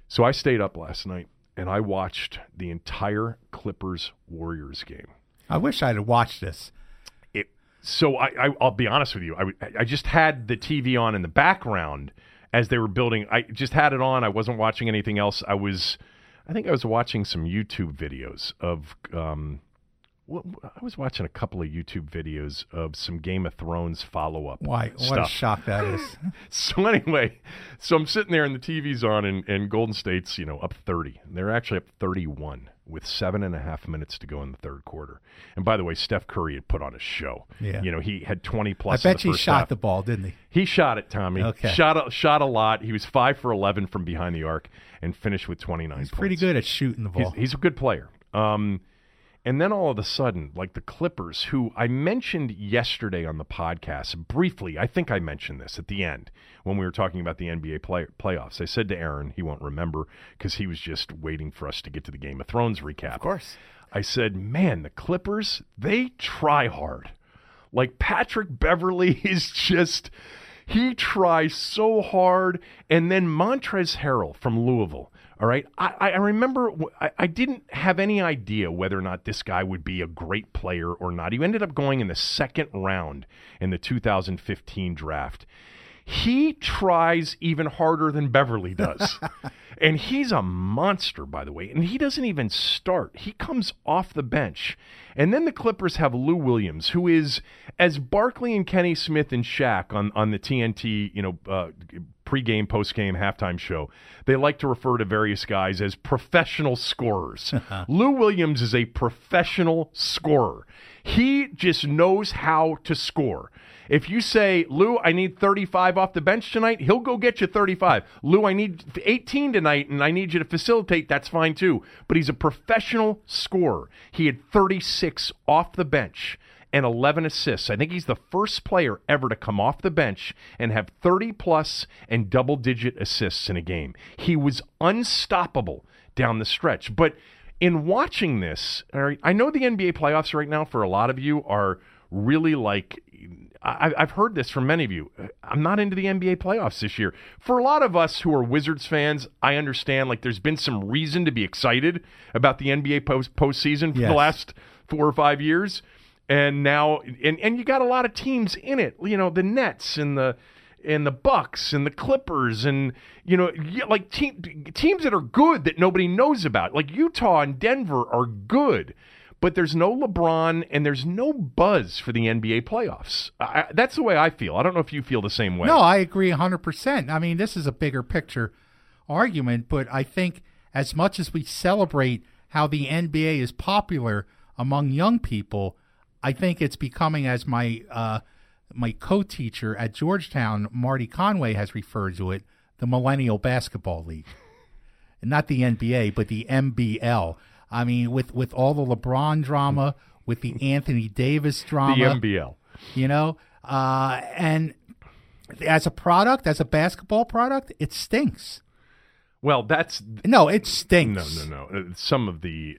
So I stayed up last night and I watched the entire Clippers Warriors game. I wish I'd have watched this. It, so I, I, I'll be honest with you. I, I just had the TV on in the background as they were building. I just had it on. I wasn't watching anything else. I was, I think I was watching some YouTube videos of. Um, I was watching a couple of YouTube videos of some Game of Thrones follow up. Why? What a shock that is. (laughs) So anyway, so I'm sitting there and the TV's on and, and Golden State's, you know, up 30. They're actually up 31 with seven and a half minutes to go in the third quarter. And by the way, Steph Curry had put on a show. Yeah. You know, he had 20 I plus. in bet he shot half. the ball, didn't he? He shot it, Tommy. Okay. Shot a, shot a lot. He was five for 11 from behind the arc and finished with 29 He's points. pretty good at shooting the He's, ball. he's a good player. Um, and then all of a sudden, like the Clippers, who I mentioned yesterday on the podcast briefly, I think I mentioned this at the end when we were talking about the NBA play, playoffs. I said to Aaron, he won't remember because he was just waiting for us to get to the Game of Thrones recap. Of course. I said, man, the Clippers, they try hard. Like Patrick Beverley (laughs) is just, he tries so hard. And then Montrezl Harrell from Louisville. All right. I, I remember I, I didn't have any idea whether or not this guy would be a great player or not. He ended up going in the second round in the 2015 draft. He tries even harder than Beverley does. (laughs) and he's a monster, by the way. And he doesn't even start, he comes off the bench. And then the Clippers have Lou Williams, who is as Barkley and Kenny Smith and Shaq on, on the TNT, you know, uh, pregame, postgame, halftime show, they like to refer to various guys as professional scorers. (laughs) Uh-huh. Lou Williams is a professional scorer. He just knows how to score. If you say, Lou, I need 35 off the bench tonight, he'll go get you 35. Lou, I need 18 tonight and I need you to facilitate, that's fine too. But he's a professional scorer. He had 36 off the bench and 11 assists. I think he's the first player ever to come off the bench and have 30 plus and double digit assists in a game. He was unstoppable down the stretch. But in watching this, all right, I know the NBA playoffs right now for a lot of you are really like I, I've heard this from many of you. I'm not into the NBA playoffs this year. For a lot of us who are Wizards fans, I understand like there's been some reason to be excited about the NBA post postseason for Yes. the last four or five years, and now and and you got a lot of teams in it. You know, the Nets and the and the Bucks and the Clippers and you know like team, teams that are good that nobody knows about. Like Utah and Denver are good. But there's no LeBron and there's no buzz for the NBA playoffs. I, that's the way I feel. I don't know if you feel the same way. No, I agree 100%. I mean, this is a bigger picture argument, but I think as much as we celebrate how the NBA is popular among young people, I think it's becoming, as my uh, my co-teacher at Georgetown, Marty Conway, has referred to it, the Millennial Basketball League. Not the NBA, but the MBL. I mean, with, with all the LeBron drama, with the Anthony Davis drama, the MBL. you know, uh, and as a product, as a basketball product, it stinks. Well, that's No, it stinks. no, no, no. Some of the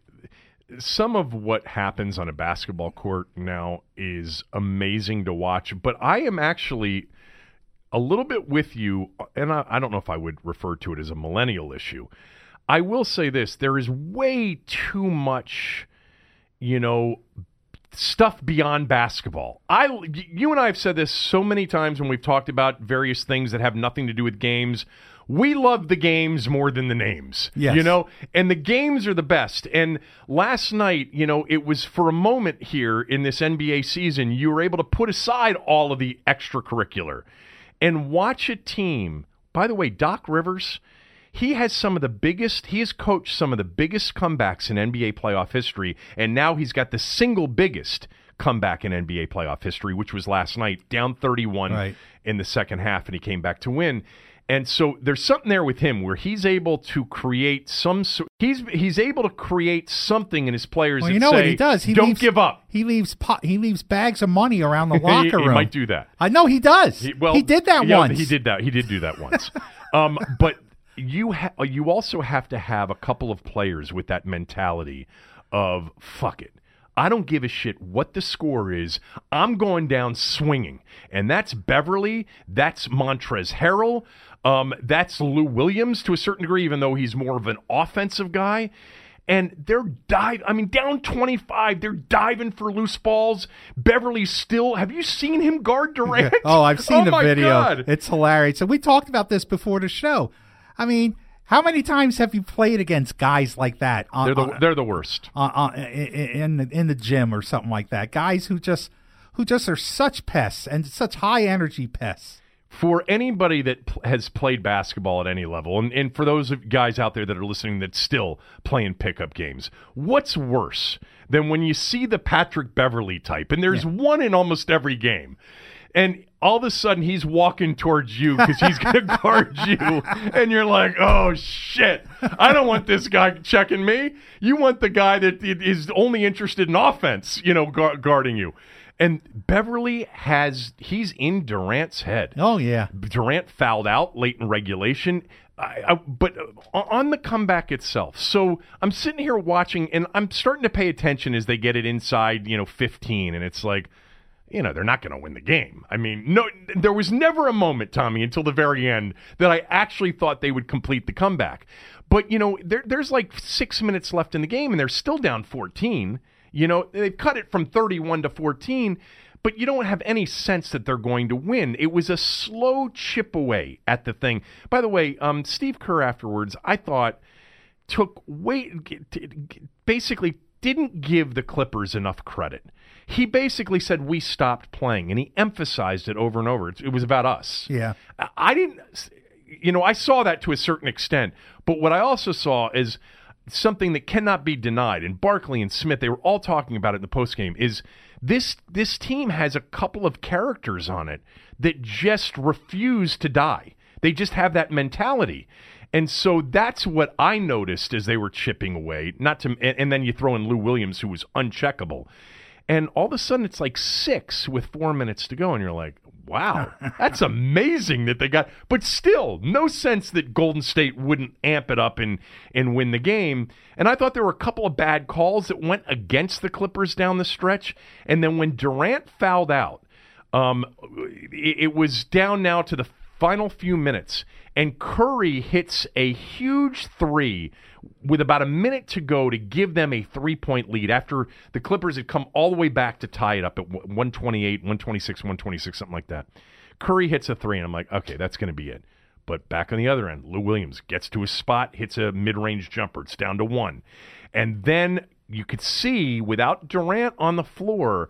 some of what happens on a basketball court now is amazing to watch. But I am actually a little bit with you, and I, I don't know if I would refer to it as a millennial issue. I will say this: there is way too much, you know, stuff beyond basketball. I, you and I have said this so many times when we've talked about various things that have nothing to do with games. We love the games more than the names. Yes. You know, and the games are the best. And last night, you know, it was for a moment here in this NBA season, you were able to put aside all of the extracurricular and watch a team. By the way, Doc Rivers, he has some of the biggest, he has coached some of the biggest comebacks in NBA playoff history, and now he's got the single biggest comeback in NBA playoff history, which was last night, down 31 Right. in the second half, and he came back to win. And so there's something there with him where he's able to create some. so- He's he's able to create something in his players. Well, you know say, what he does? He don't leaves, give up. He leaves po- he leaves bags of money around the (laughs) locker he, room. might do that. I know he does. He, well, he did that yeah, once. He did that. He did do that once. (laughs) um, but you ha- you also have to have a couple of players with that mentality of fuck it. I don't give a shit what the score is. I'm going down swinging, and that's Beverley. That's Montrezl Harrell. Um, that's Lou Williams to a certain degree, even though he's more of an offensive guy and they're dive. I mean, down twenty five, they're diving for loose balls. Beverley still. Have you seen him guard Durant? Oh, I've (laughs) seen Oh, the video. God. It's hilarious. So we talked about this before the show. I mean, how many times have you played against guys like that on, They're the on- they're the worst. on, on, in the in the gym or something like that? Guys who just who just are such pests and such high energy pests. For anybody that pl- has played basketball at any level, and, and for those guys out there that are listening that's still playing pickup games, what's worse than when you see the Patrick Beverley type, and there's one in almost every game, and all of a sudden he's walking towards you because he's going (laughs) to guard you, and you're like, oh shit, I don't want this guy checking me. You want the guy that is only interested in offense, you know, gu- guarding you. And Beverley has, he's in Durant's head. Oh yeah. Durant fouled out late in regulation. I, I, but on the comeback itself, so I'm sitting here watching, and I'm starting to pay attention as they get it inside, you know, 15, and it's like, you know, they're not going to win the game. I mean, no, there was never a moment, Tommy, until the very end that I actually thought they would complete the comeback. But you know, there, there's like six minutes left in the game, and they're still down 14. You know, they've cut it from 31 to 14 but you don't have any sense that they're going to win. It was a slow chip away at the thing. By the way, um, Steve Kerr afterwards, I thought took way basically didn't give the Clippers enough credit. He basically said we stopped playing, and he emphasized it over and over. It, it was about us. Yeah. I didn't. you know, I saw that to a certain extent. But what I also saw is something that cannot be denied. And Barkley and Smith, they were all talking about it in the postgame, is this this team has a couple of characters on it that just refuse to die. They just have that mentality. And so that's what I noticed as they were chipping away. Not to, and, and then you throw in Lou Williams, who was uncheckable, and all of a sudden it's like six with four minutes to go, and you're like, wow, (laughs) that's amazing that they got. But still, no sense that Golden State wouldn't amp it up and and win the game. And I thought there were a couple of bad calls that went against the Clippers down the stretch, and then when Durant fouled out. Um, it, it was down now to the final few minutes, and Curry hits a huge three with about a minute to go to give them a three point lead after the Clippers had come all the way back to tie it up at 128, 126, 126, something like that. Curry hits a three, and I'm like, okay, that's going to be it. But back on the other end, Lou Williams gets to his spot, hits a mid range jumper. It's down to one. And then you could see without Durant on the floor,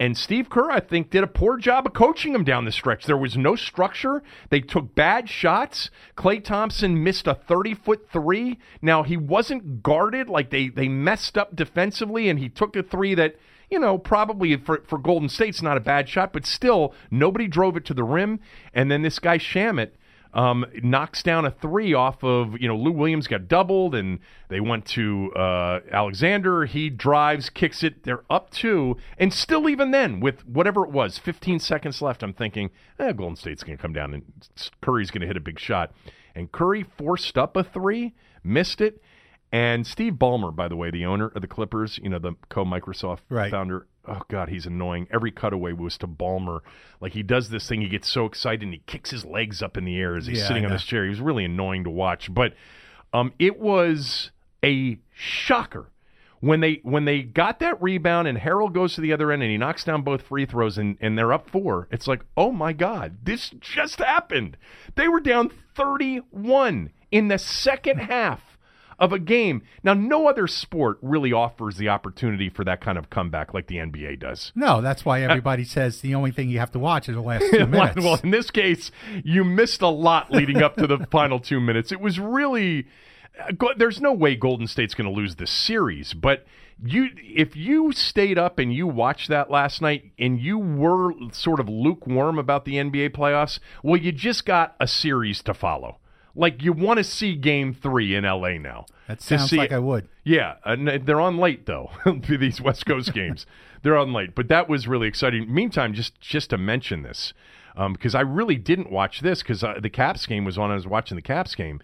and Steve Kerr, I think, did a poor job of coaching him down the stretch. There was no structure. They took bad shots. Klay Thompson missed a 30 foot three. Now, he wasn't guarded. Like they, they messed up defensively, and he took a three that, you know, probably for, for Golden State's not a bad shot, but still, nobody drove it to the rim. And then this guy, Shamet, um, knocks down a three off of you know Lou Williams got doubled and they went to uh, Alexander. He drives, kicks it. They're up two, and still even then with whatever it was, 15 seconds left. I'm thinking, eh, Golden State's going to come down and Curry's going to hit a big shot, and Curry forced up a three, missed it. And Steve Ballmer, by the way, the owner of the Clippers, you know, the co Microsoft Right. founder, oh god, he's annoying. Every cutaway was to Ballmer. Like he does this thing, he gets so excited and he kicks his legs up in the air as he's Yeah, sitting on this chair. He was really annoying to watch. But um, it was a shocker when they when they got that rebound and Harrell goes to the other end and he knocks down both free throws and, and they're up four. It's like, oh my God, this just happened. They were down 31 in the second half of a game. Now, no other sport really offers the opportunity for that kind of comeback like the NBA does. No, that's why everybody says the only thing you have to watch is the last (laughs) two minutes. well, in this case, you missed a lot leading up to the (laughs) final two minutes. It was really. uh, There's no way Golden State's going to lose this series, but you, if you stayed up and you watched that last night and you were sort of lukewarm about the NBA playoffs, well, you just got a series to follow. Like you want to see Game Three in LA now. That sounds see like. I would. Yeah, and they're on late though. (laughs) these West Coast games, (laughs) they're on late. But that was really exciting. Meantime, just just to mention this, because I really didn't watch this because uh, the Caps game was on. I was watching the Caps game.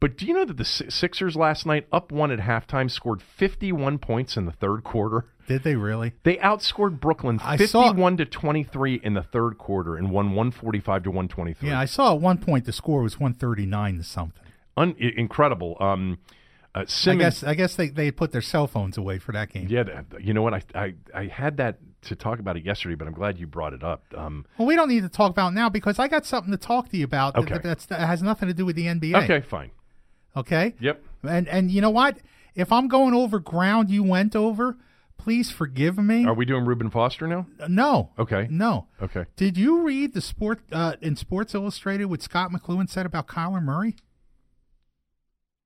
But do you know that the Sixers last night, up one at halftime, scored 51 points in the third quarter? Did they really? They outscored Brooklyn I saw- 51 to 23 in the third quarter and won 145 to 123. Yeah, I saw at one point the score was 139 to something. Un- i- incredible. Um, uh, I Simmons, guess I guess they, they put their cell phones away for that game. Yeah, th- you know what? I, I I had that to talk about it yesterday, but I'm glad you brought it up. Um, Well, we don't need to talk about it now because I got something to talk to you about that- that's, that has nothing to do with the NBA. okay, fine. Okay. Yep. And and you know what? If I'm going over ground you went over, please forgive me. Are we doing Reuben Foster now? no. Okay. No. Okay. Did you read the sport uh, in Sports Illustrated what Scot McCloughan said about Kyler Murray?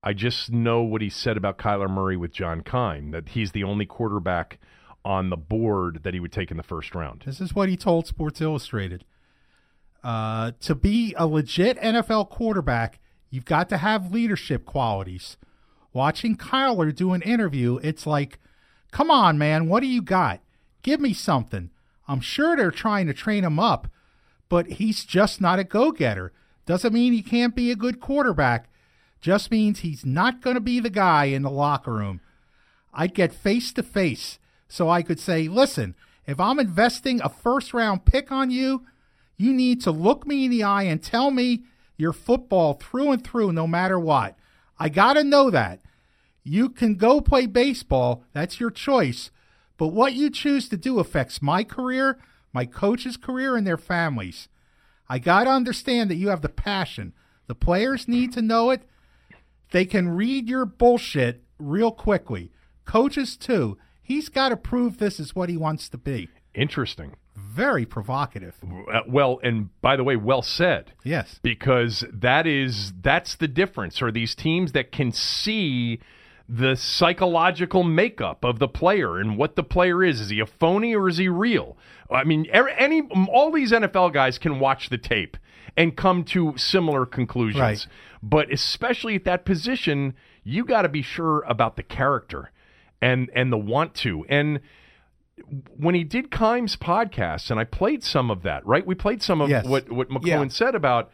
I just know what he said about Kyler Murray with John Keim that he's the only quarterback on the board that he would take in the first round. This is what he told Sports Illustrated. Uh, to be a legit NFL quarterback, you've got to have leadership qualities. Watching Kyler do an interview, it's like, come on, man, what do you got? Give me something. I'm sure they're trying to train him up, but he's just not a go getter. Doesn't mean he can't be a good quarterback, just means he's not going to be the guy in the locker room. I'd get face to face so I could say, listen, if I'm investing a first round pick on you, you need to look me in the eye and tell me you're football through and through, no matter what. I got to know that. You can go play baseball, that's your choice, but what you choose to do affects my career, my coach's career, and their families. I got to understand that you have the passion. The players need to know it. They can read your bullshit real quickly. Coaches, too. He's got to prove this is what he wants to be. Interesting. Very provocative. Uh, well, and by the way, well said. Yes. because that is that's the difference are these teams that can see the psychological makeup of the player and what the player is is he a phony or is he real i mean er- any all these nfl guys can watch the tape and come to similar conclusions Right. but especially at that position you got to be sure about the character and and the want to and when he did Keim's podcast, and I played some of that, right? We played some of Yes. what what McCloughan Yeah. said about,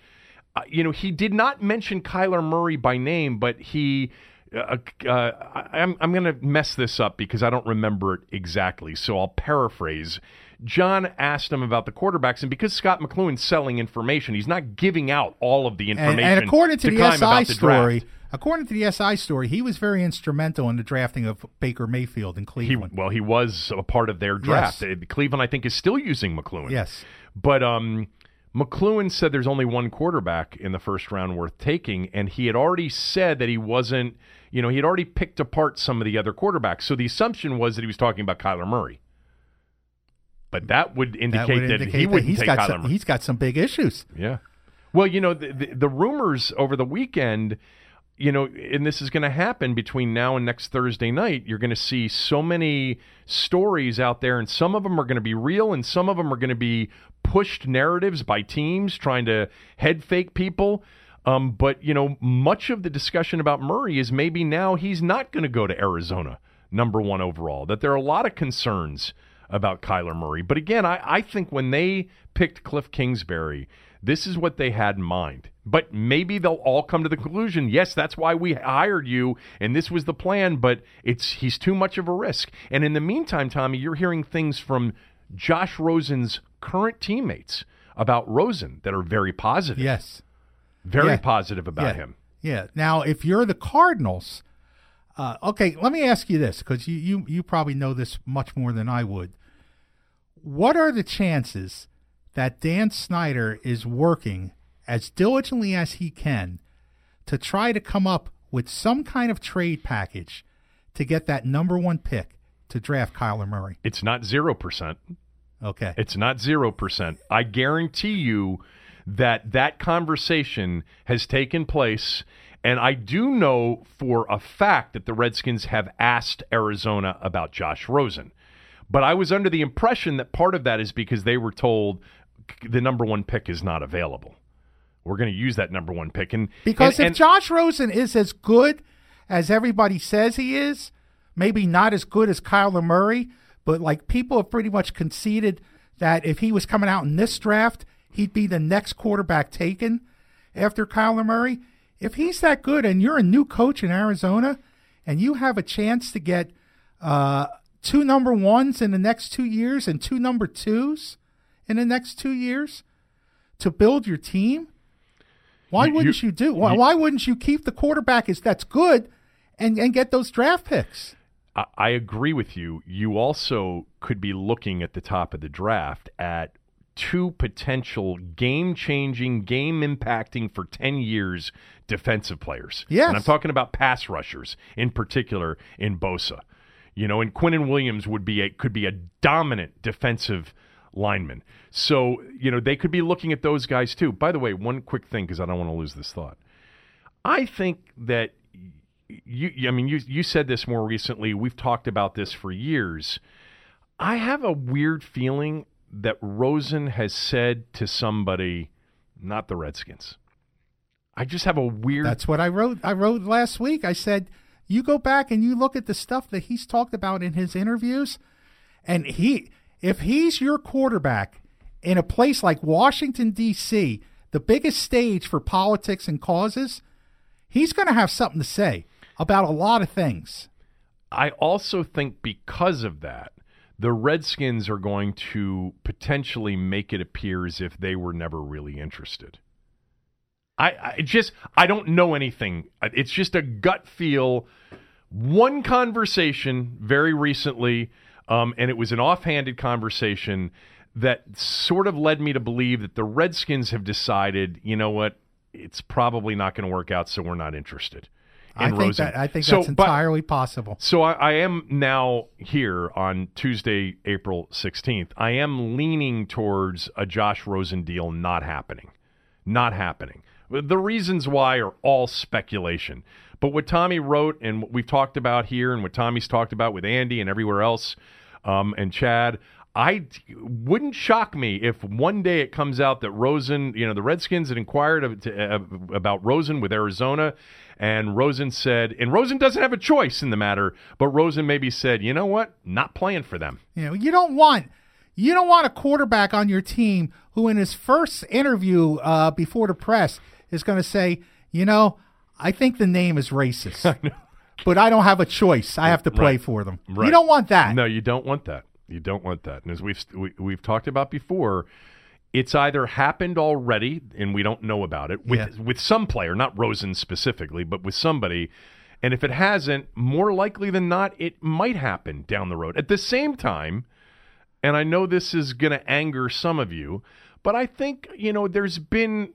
uh, you know, he did not mention Kyler Murray by name, but he. Uh, uh, I, I'm I'm going to mess this up because I don't remember it exactly, so I'll paraphrase. John asked him about the quarterbacks, and because Scot McCloughan's selling information, he's not giving out all of the information. and according to, the Keim SI the story, draft. according to the SI story, he was very instrumental in the drafting of Baker Mayfield in he Cleveland. well, he was a part of their draft. Yes. Uh, Cleveland, I think, is still using McCloughan. yes. But um, McCloughan said there's only one quarterback in the first round worth taking, and he had already said that he wasn't. You know, he had already picked apart some of the other quarterbacks. So the assumption was that he was talking about Kyler Murray. But that would indicate That would indicate he that wouldn't he's take got Kyler some, Murray. he's got some big issues. Yeah. Well, you know, the, the, the rumors over the weekend, you know, and this is going to happen between now and next Thursday night. You're going to see so many stories out there, and some of them are going to be real, and some of them are going to be pushed narratives by teams trying to head fake people. Um, but, you know, much of the discussion about Murray is maybe now he's not going to go to Arizona, number one overall, that there are a lot of concerns about Kyler Murray. But again, I, I think when they picked Kliff Kingsbury, this is what they had in mind. But maybe they'll all come to the conclusion, yes, that's why we hired you, and this was the plan, but it's he's too much of a risk. And in the meantime, Tommy, you're hearing things from Josh Rosen's current teammates about Rosen that are very positive. Yes. Very Yeah. positive about yeah. him. Yeah. Now, if you're the Cardinals, uh, okay, let me ask you this because you, you you probably know this much more than I would. What are the chances that Dan Snyder is working as diligently as he can to try to come up with some kind of trade package to get that number one pick to draft Kyler Murray? It's not 0%. Okay. It's not 0%. I guarantee you that that conversation has taken place. And I do know for a fact that the Redskins have asked Arizona about Josh Rosen. But I was under the impression that part of that is because they were told the number one pick is not available. We're going to use that number one pick. And Because and- if and- Josh Rosen is as good as everybody says he is, maybe not as good as Kyler Murray, but like people have pretty much conceded that if he was coming out in this draft, he'd be the next quarterback taken after Kyler Murray. If he's that good and you're a new coach in Arizona and you have a chance to get uh, two number ones in the next two years and two number twos in the next two years to build your team, why wouldn't you- you, do? Why, you- why wouldn't you keep the quarterback is that's good and, and get those draft picks? I- I agree with you. You also could be looking at the top of the draft at two potential game changing, game impacting for 10 years defensive players. Yes. And I'm talking about pass rushers in particular in Bosa. You know, and Quinnen Williams would be a could be a dominant defensive lineman. So, you know, they could be looking at those guys too. By the way, one quick thing because I don't want to lose this thought. I think that you I mean you you said this more recently. We've talked about this for years. I have a weird feeling that Rosen has said to somebody, not the Redskins. I just have a weird That's what I wrote. I wrote last week. I said, you go back and you look at the stuff that he's talked about in his interviews, and he, if he's your quarterback in a place like Washington D.C., the biggest stage for politics and causes, he's going to have something to say about a lot of things. I also think because of that, the Redskins are going to potentially make it appear as if they were never really interested. I, I just I don't know anything. It's just a gut feel. One conversation very recently, um, and it was an offhanded conversation that sort of led me to believe that the Redskins have decided, you know what, it's probably not going to work out, so we're not interested. I think Rosen. that I think So, that's but- entirely possible. So I, I am now here on Tuesday, April 16th. I am leaning towards a Josh Rosen deal not happening. Not happening. The reasons why are all speculation. But what Tommy wrote and what we've talked about here and what Tommy's talked about with Andy and everywhere else um, and Chad, I wouldn't shock me if one day it comes out that Rosen, you know, the Redskins had inquired uh, about Rosen with Arizona, and Rosen said, and Rosen doesn't have a choice in the matter, but Rosen maybe said, you know what, not playing for them. You know, you don't want you don't want a quarterback on your team who, in his first interview uh, before the press, is going to say, you know, I think the name is racist, (laughs) but I don't have a choice. I have to play Right. for them. Right. You don't want that. No, you don't want that. You don't want that. And as we've we, we've talked about before, it's either happened already and we don't know about it with Yeah. with some player, not Rosen specifically, but with somebody. And if it hasn't, more likely than not, it might happen down the road. At the same time, and I know this is going to anger some of you, but I think, you know, there's been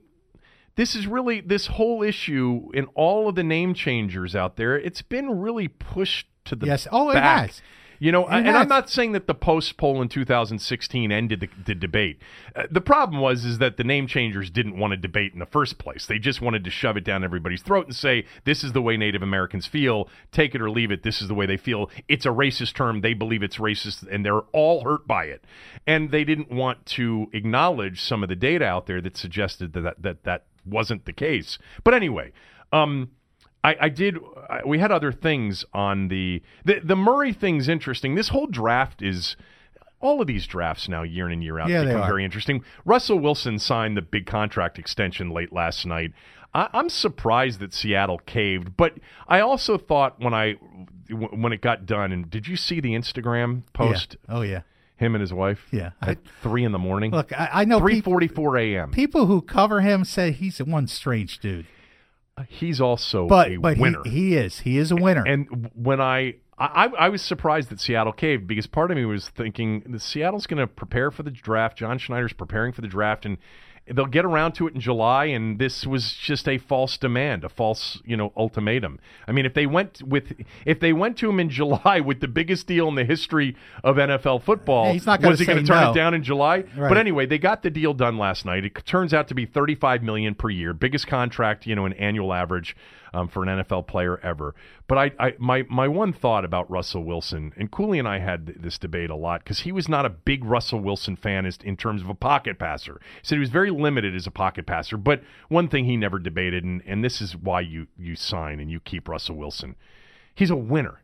this is really this whole issue in all of the name changers out there. It's been really pushed to the Yes. Oh, it has. You know, It and has. I'm not saying that the post poll in 2016 ended the, the debate. Uh, the problem was is that the name changers didn't want to debate in the first place. They just wanted to shove it down everybody's throat and say, "This is the way Native Americans feel. Take it or leave it. This is the way they feel. It's a racist term. They believe it's racist, and they're all hurt by it." And they didn't want to acknowledge some of the data out there that suggested that that that, that wasn't the case. But anyway, um, I, I did. I, we had other things on the, the the Murray thing's interesting. This whole draft is. All of these drafts now, year in and year out, Yeah, become very interesting. Russell Wilson signed the big contract extension late last night. I, I'm surprised that Seattle caved, but I also thought when I when it got done, and did you see the Instagram post? Yeah. Oh yeah. Him and his wife. Yeah. At three in the morning. Look, I, I know three forty four a.m. people who cover him say he's one strange dude, uh, He's also but a but he, winner. he is he is a winner. And when I, I I was surprised that Seattle caved because part of me was thinking the Seattle's going to prepare for the draft. John Schneider's preparing for the draft, and they'll get around to it in July. And this was just a false demand, a false you know ultimatum. I mean, if they went with if they went to him in (laughs) July with the biggest deal in the history of NFL football, Yeah, he's not was he going to turn no. it down in July? Right. But anyway, they got the deal done last night. It turns out to be 35 million per year, biggest contract, you know, an annual average um, for an NFL player ever. But I, I, my, my one thought about Russell Wilson, and Cooley and I had th- this debate a lot because he was not a big Russell Wilson fan as, in terms of a pocket passer. He said he was very limited as a pocket passer. But one thing he never debated, and, and this is why you, you sign and you keep Russell Wilson, he's a winner.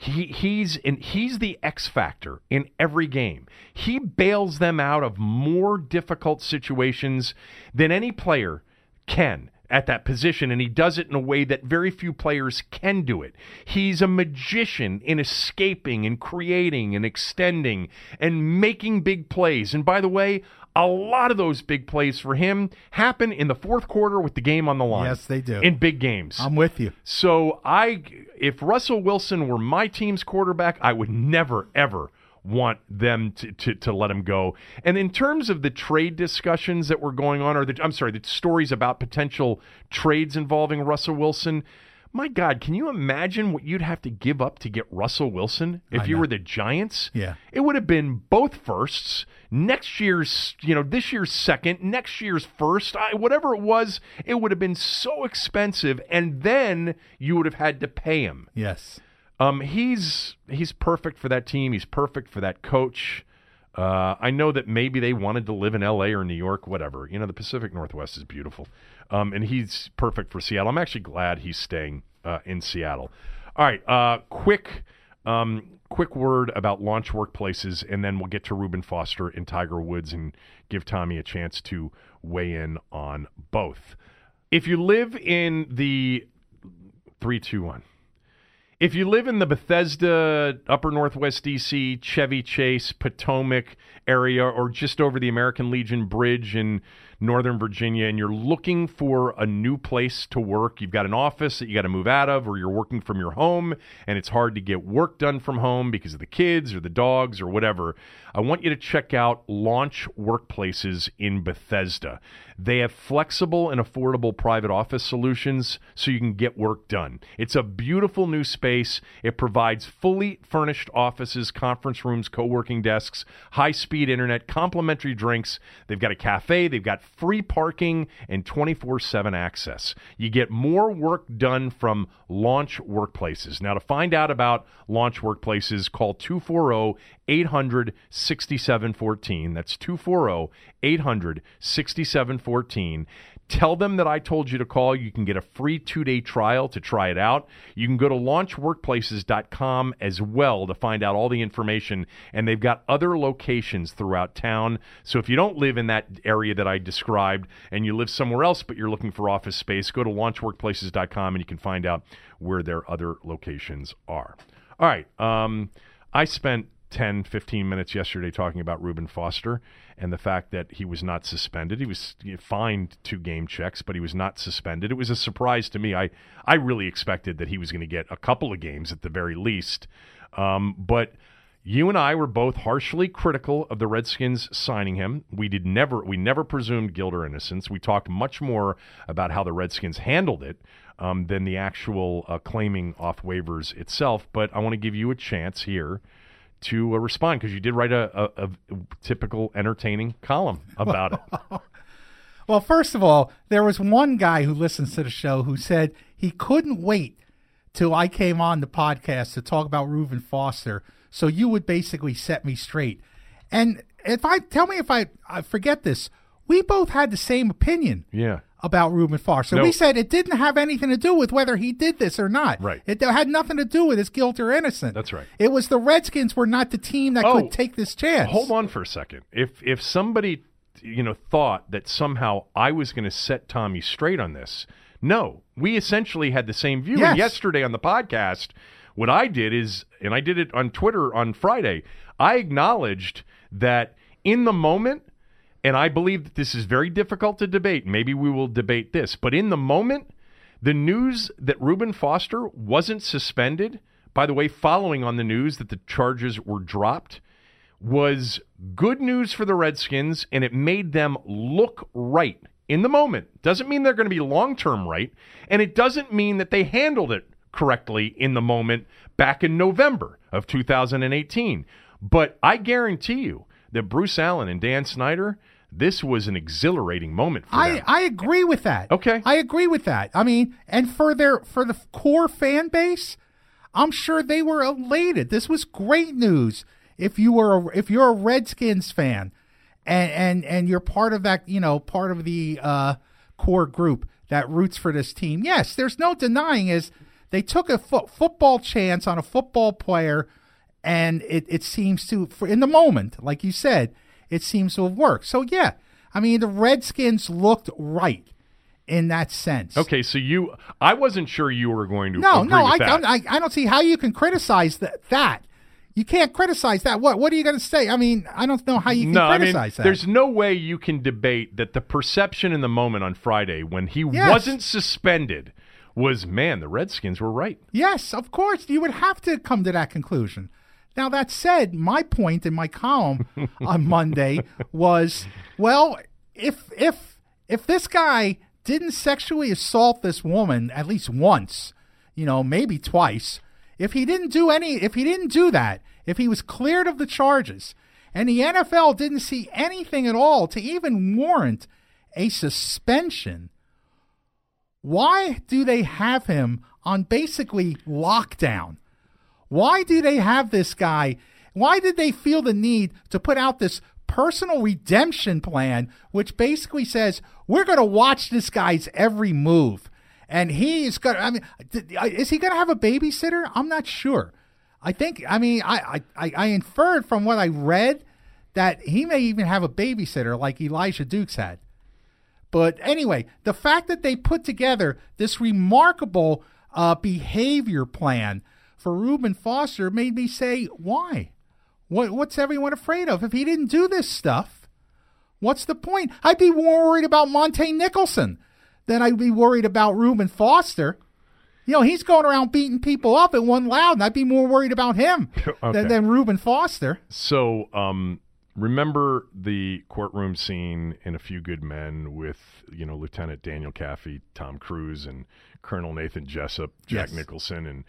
He he's and he's the X factor in every game. He bails them out of more difficult situations than any player can at that position and he does it in a way that very few players can do it. He's a magician in escaping and creating and extending and making big plays. And by the way, a lot of those big plays for him happen in the fourth quarter with the game on the line. Yes, they do. In big games. I'm with you. So I, if Russell Wilson were my team's quarterback, I would never ever want them to, to, to let him go. And in terms of the trade discussions that were going on, or the I'm sorry, the stories about potential trades involving Russell Wilson. My God, can you imagine what you'd have to give up to get Russell Wilson if I you know. were the Giants? Yeah. It would have been both firsts, next year's, you know, this year's second, next year's first, I, whatever it was, it would have been so expensive, and then you would have had to pay him. Yes. Um, he's he's perfect for that team. He's perfect for that coach. Uh, I know that maybe they wanted to live in L.A. or New York, whatever. You know, the Pacific Northwest is beautiful, um, and he's perfect for Seattle. I'm actually glad he's staying uh, in Seattle. All right, uh, quick, um, quick word about launch workplaces, and then we'll get to Reuben Foster and Tiger Woods and give Tommy a chance to weigh in on both. If you live in the three, two, one. If you live in the Bethesda, Upper Northwest DC, Chevy Chase, Potomac area, or just over the American Legion Bridge in Northern Virginia, and you're looking for a new place to work, you've got an office that you got to move out of, or you're working from your home, and it's hard to get work done from home because of the kids or the dogs or whatever, I want you to check out Launch Workplaces in Bethesda. They have flexible and affordable private office solutions so you can get work done. It's a beautiful new space. It provides fully furnished offices, conference rooms, co working desks, high speed internet, complimentary drinks. They've got a cafe, they've got free parking, and 24 7 access. You get more work done from Launch Workplaces. Now, to find out about Launch Workplaces, call 240 800 6714. That's 240 800 6714. Tell them that I told you to call. You can get a free two day trial to try it out. You can go to launchworkplaces.com as well to find out all the information. And they've got other locations throughout town. So if you don't live in that area that I described and you live somewhere else but you're looking for office space, go to launchworkplaces.com and you can find out where their other locations are. All right. Um, I spent 10, 15 minutes yesterday talking about Reuben Foster and the fact that he was not suspended. He was fined two game checks, but he was not suspended. It was a surprise to me. I, I really expected that he was going to get a couple of games at the very least. Um, but you and I were both harshly critical of the Redskins signing him. We did never we never presumed guilt or innocence. We talked much more about how the Redskins handled it um, than the actual uh, claiming off waivers itself. But I want to give you a chance here to uh, respond because you did write a, a, a, typical entertaining column about it. (laughs) Well, first of all, there was one guy who listens to the show who said he couldn't wait till I came on the podcast to talk about Reuben Foster, so you would basically set me straight. And if I tell me if I, I forget this, we both had the same opinion. Yeah about Reuben Foster. No. We said it didn't have anything to do with whether he did this or not. Right. It had nothing to do with his guilt or innocence. That's right. It was the Redskins were not the team that Oh. could take this chance. Hold on for a second. If if somebody you know thought that somehow I was going to set Tommy straight on this, no. We essentially had the same view. Yes. And yesterday on the podcast, what I did is, and I did it on Twitter on Friday. I acknowledged that in the moment. And I believe that this is very difficult to debate. Maybe we will debate this. But in the moment, the news that Reuben Foster wasn't suspended, by the way, following on the news that the charges were dropped, was good news for the Redskins and it made them look right in the moment. Doesn't mean they're going to be long term right. And it doesn't mean that they handled it correctly in the moment back in November of 2018. But I guarantee you that Bruce Allen and Dan Snyder, this was an exhilarating moment for I, them. I agree with that. Okay. I agree with that. I mean, and for their for the core fan base, I'm sure they were elated. This was great news. If you were a, if you're a Redskins fan, and and and you're part of that, you know, part of the uh, core group that roots for this team. Yes, there's no denying is they took a fo- football chance on a football player, and it it seems to for in the moment, like you said, it seems to have worked. So yeah, I mean the Redskins looked right in that sense. Okay, so you, I wasn't sure you were going to. No, no, I. I, I don't see how you can criticize that. That you can't criticize that. What What are you going to say? I mean, I don't know how you can no, I mean, criticize that. there's no way you can debate that the perception in the moment on Friday when he Yes. wasn't suspended was, man, the Redskins were right. Yes, of course. You would have to come to that conclusion. Now, that said, my point in my column (laughs) on Monday was well, if if if this guy didn't sexually assault this woman at least once, you know, maybe twice, if he didn't do any if he didn't do that, if he was cleared of the charges, and the NFL didn't see anything at all to even warrant a suspension, why do they have him on basically lockdown? Why do they have this guy? Why did they feel the need to put out this personal redemption plan, which basically says we're going to watch this guy's every move? And he's going to, I mean, is he going to have a babysitter? I'm not sure. I think, I mean, I, I, I inferred from what I read that he may even have a babysitter like Elijah Dukes had. But anyway, the fact that they put together this remarkable uh, behavior plan for Reuben Foster made me say, why? What, what's everyone afraid of? If he didn't do this stuff, what's the point? I'd be more worried about Montae Nicholson than I'd be worried about Reuben Foster. You know, he's going around beating people up at one loud, and I'd be more worried about him (laughs) Okay. than, than Reuben Foster. So, um, remember the courtroom scene in A Few Good Men with, you know, Lieutenant Daniel Kaffee, Tom Cruise, and Colonel Nathan Jessup, Jack Yes. Nicholson, and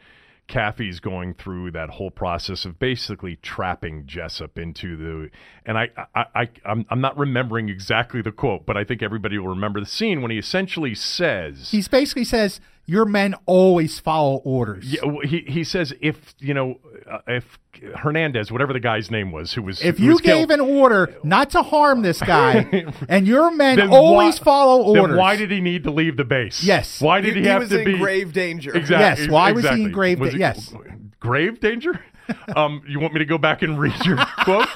Kaffee's going through that whole process of basically trapping Jessup into the. And I, I, I I'm, I'm not remembering exactly the quote, but I think everybody will remember the scene when he essentially says, He basically says, Your men always follow orders. yeah, he he says if you know uh, if Hernandez, whatever the guy's name was, who was If who you was killed- gave an order not to harm this guy, (laughs) and your men always why- follow orders, Then why did he need to leave the base? Yes. Why did he, he, have was to in be grave danger. Exactly. Yes, why was he in grave danger? yes. Grave danger? (laughs) um, you want me to go back and read your (laughs) quote?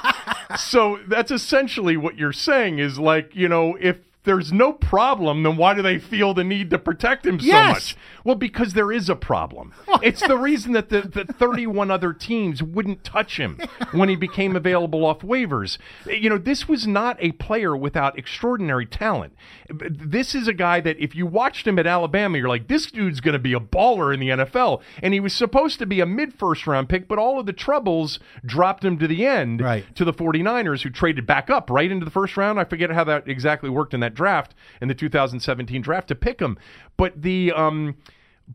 So that's essentially what you're saying is like, you know, if there's no problem, then why do they feel the need to protect him so Yes. much? Well, because there is a problem. it's the reason that the, the 31 other teams wouldn't touch him when he became available off waivers. You know, this was not a player without extraordinary talent. This is a guy that if you watched him at Alabama, you're like, this dude's going to be a baller in the NFL. And he was supposed to be a mid first round pick, but all of the troubles dropped him to the end Right. to the 49ers, who traded back up right into the first round. I forget how that exactly worked in that draft, in the 2017 draft, to pick him. But the. Um,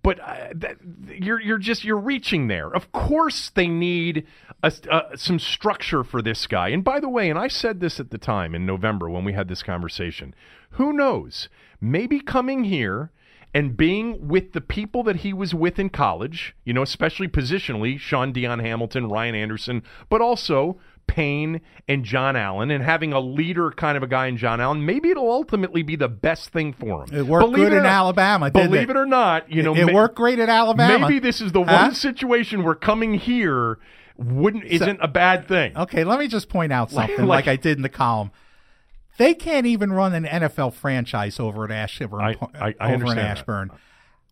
but uh, that, you're you're just you're reaching there. Of course, they need a, uh, some structure for this guy. And by the way, and I said this at the time in November when we had this conversation. Who knows? Maybe coming here and being with the people that he was with in college, you know, especially positionally, Shaun Dion Hamilton, Ryan Anderson, but also Payne and John Allen, and having a leader kind of a guy in John Allen, maybe it'll ultimately be the best thing for him. It worked good it in not- Alabama, didn't Believe it? it or not, you know, it ma- worked great at Alabama. Maybe this is the Huh? one situation where coming here wouldn't isn't a bad thing. Okay, let me just point out something like- like, I did in the column. They can't even run an NFL franchise over at Ashburn. I- I- I over understand in that.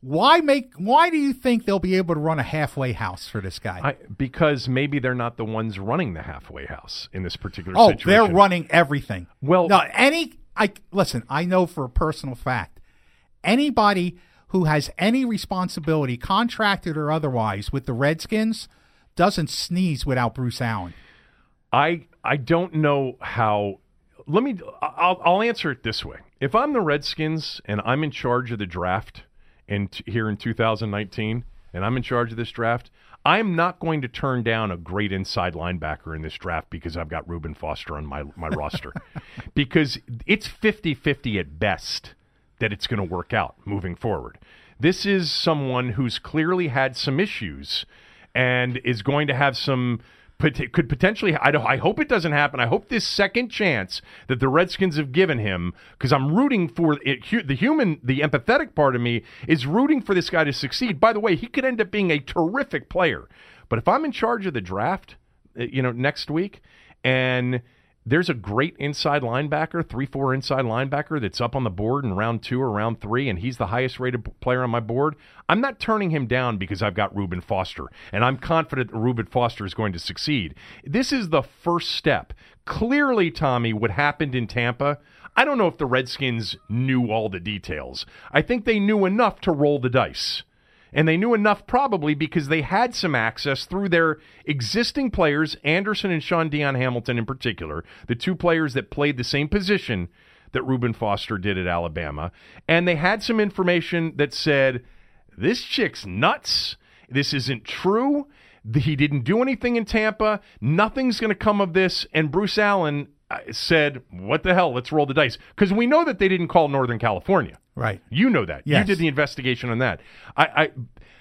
Why make? Why do you think they'll be able to run a halfway house for this guy? I, because maybe they're not the ones running the halfway house in this particular oh, situation. they're running everything. Well- no, any. I listen. I know for a personal fact, anybody who has any responsibility, contracted or otherwise, with the Redskins, doesn't sneeze without Bruce Allen. I I don't know how. Let me. I'll I'll answer it this way. If I'm the Redskins and I'm in charge of the draft, and t- here in 2019, and I'm in charge of this draft, I'm not going to turn down a great inside linebacker in this draft because I've got Reuben Foster on my my roster, (laughs) because it's 50-50 at best that it's going to work out moving forward. This is someone who's clearly had some issues and is going to have some could potentially I, I hope it doesn't happen. I hope this second chance that the Redskins have given him because I'm rooting for it, the human the empathetic part of me is rooting for this guy to succeed. By the way, he could end up being a terrific player. But if I'm in charge of the draft, uh, you know, next week and there's a great inside linebacker, three four inside linebacker that's up on the board in round two or round three, and he's the highest rated player on my board. I'm not turning him down because I've got Reuben Foster, and I'm confident that Reuben Foster is going to succeed. This is the first step. Clearly, Tommy, what happened in Tampa. I don't know if the Redskins knew all the details. I think they knew enough to roll the dice. And they knew enough probably because they had some access through their existing players, Anderson and Shaun Dion Hamilton in particular, the two players that played the same position that Reuben Foster did at Alabama. And they had some information that said, this chick's nuts. This isn't true. He didn't do anything in Tampa. Nothing's going to come of this. And Bruce Allen said, what the hell? Let's roll the dice. Because we know that they didn't call Northern California. Right. You know that. Yes. You did the investigation on that. I, I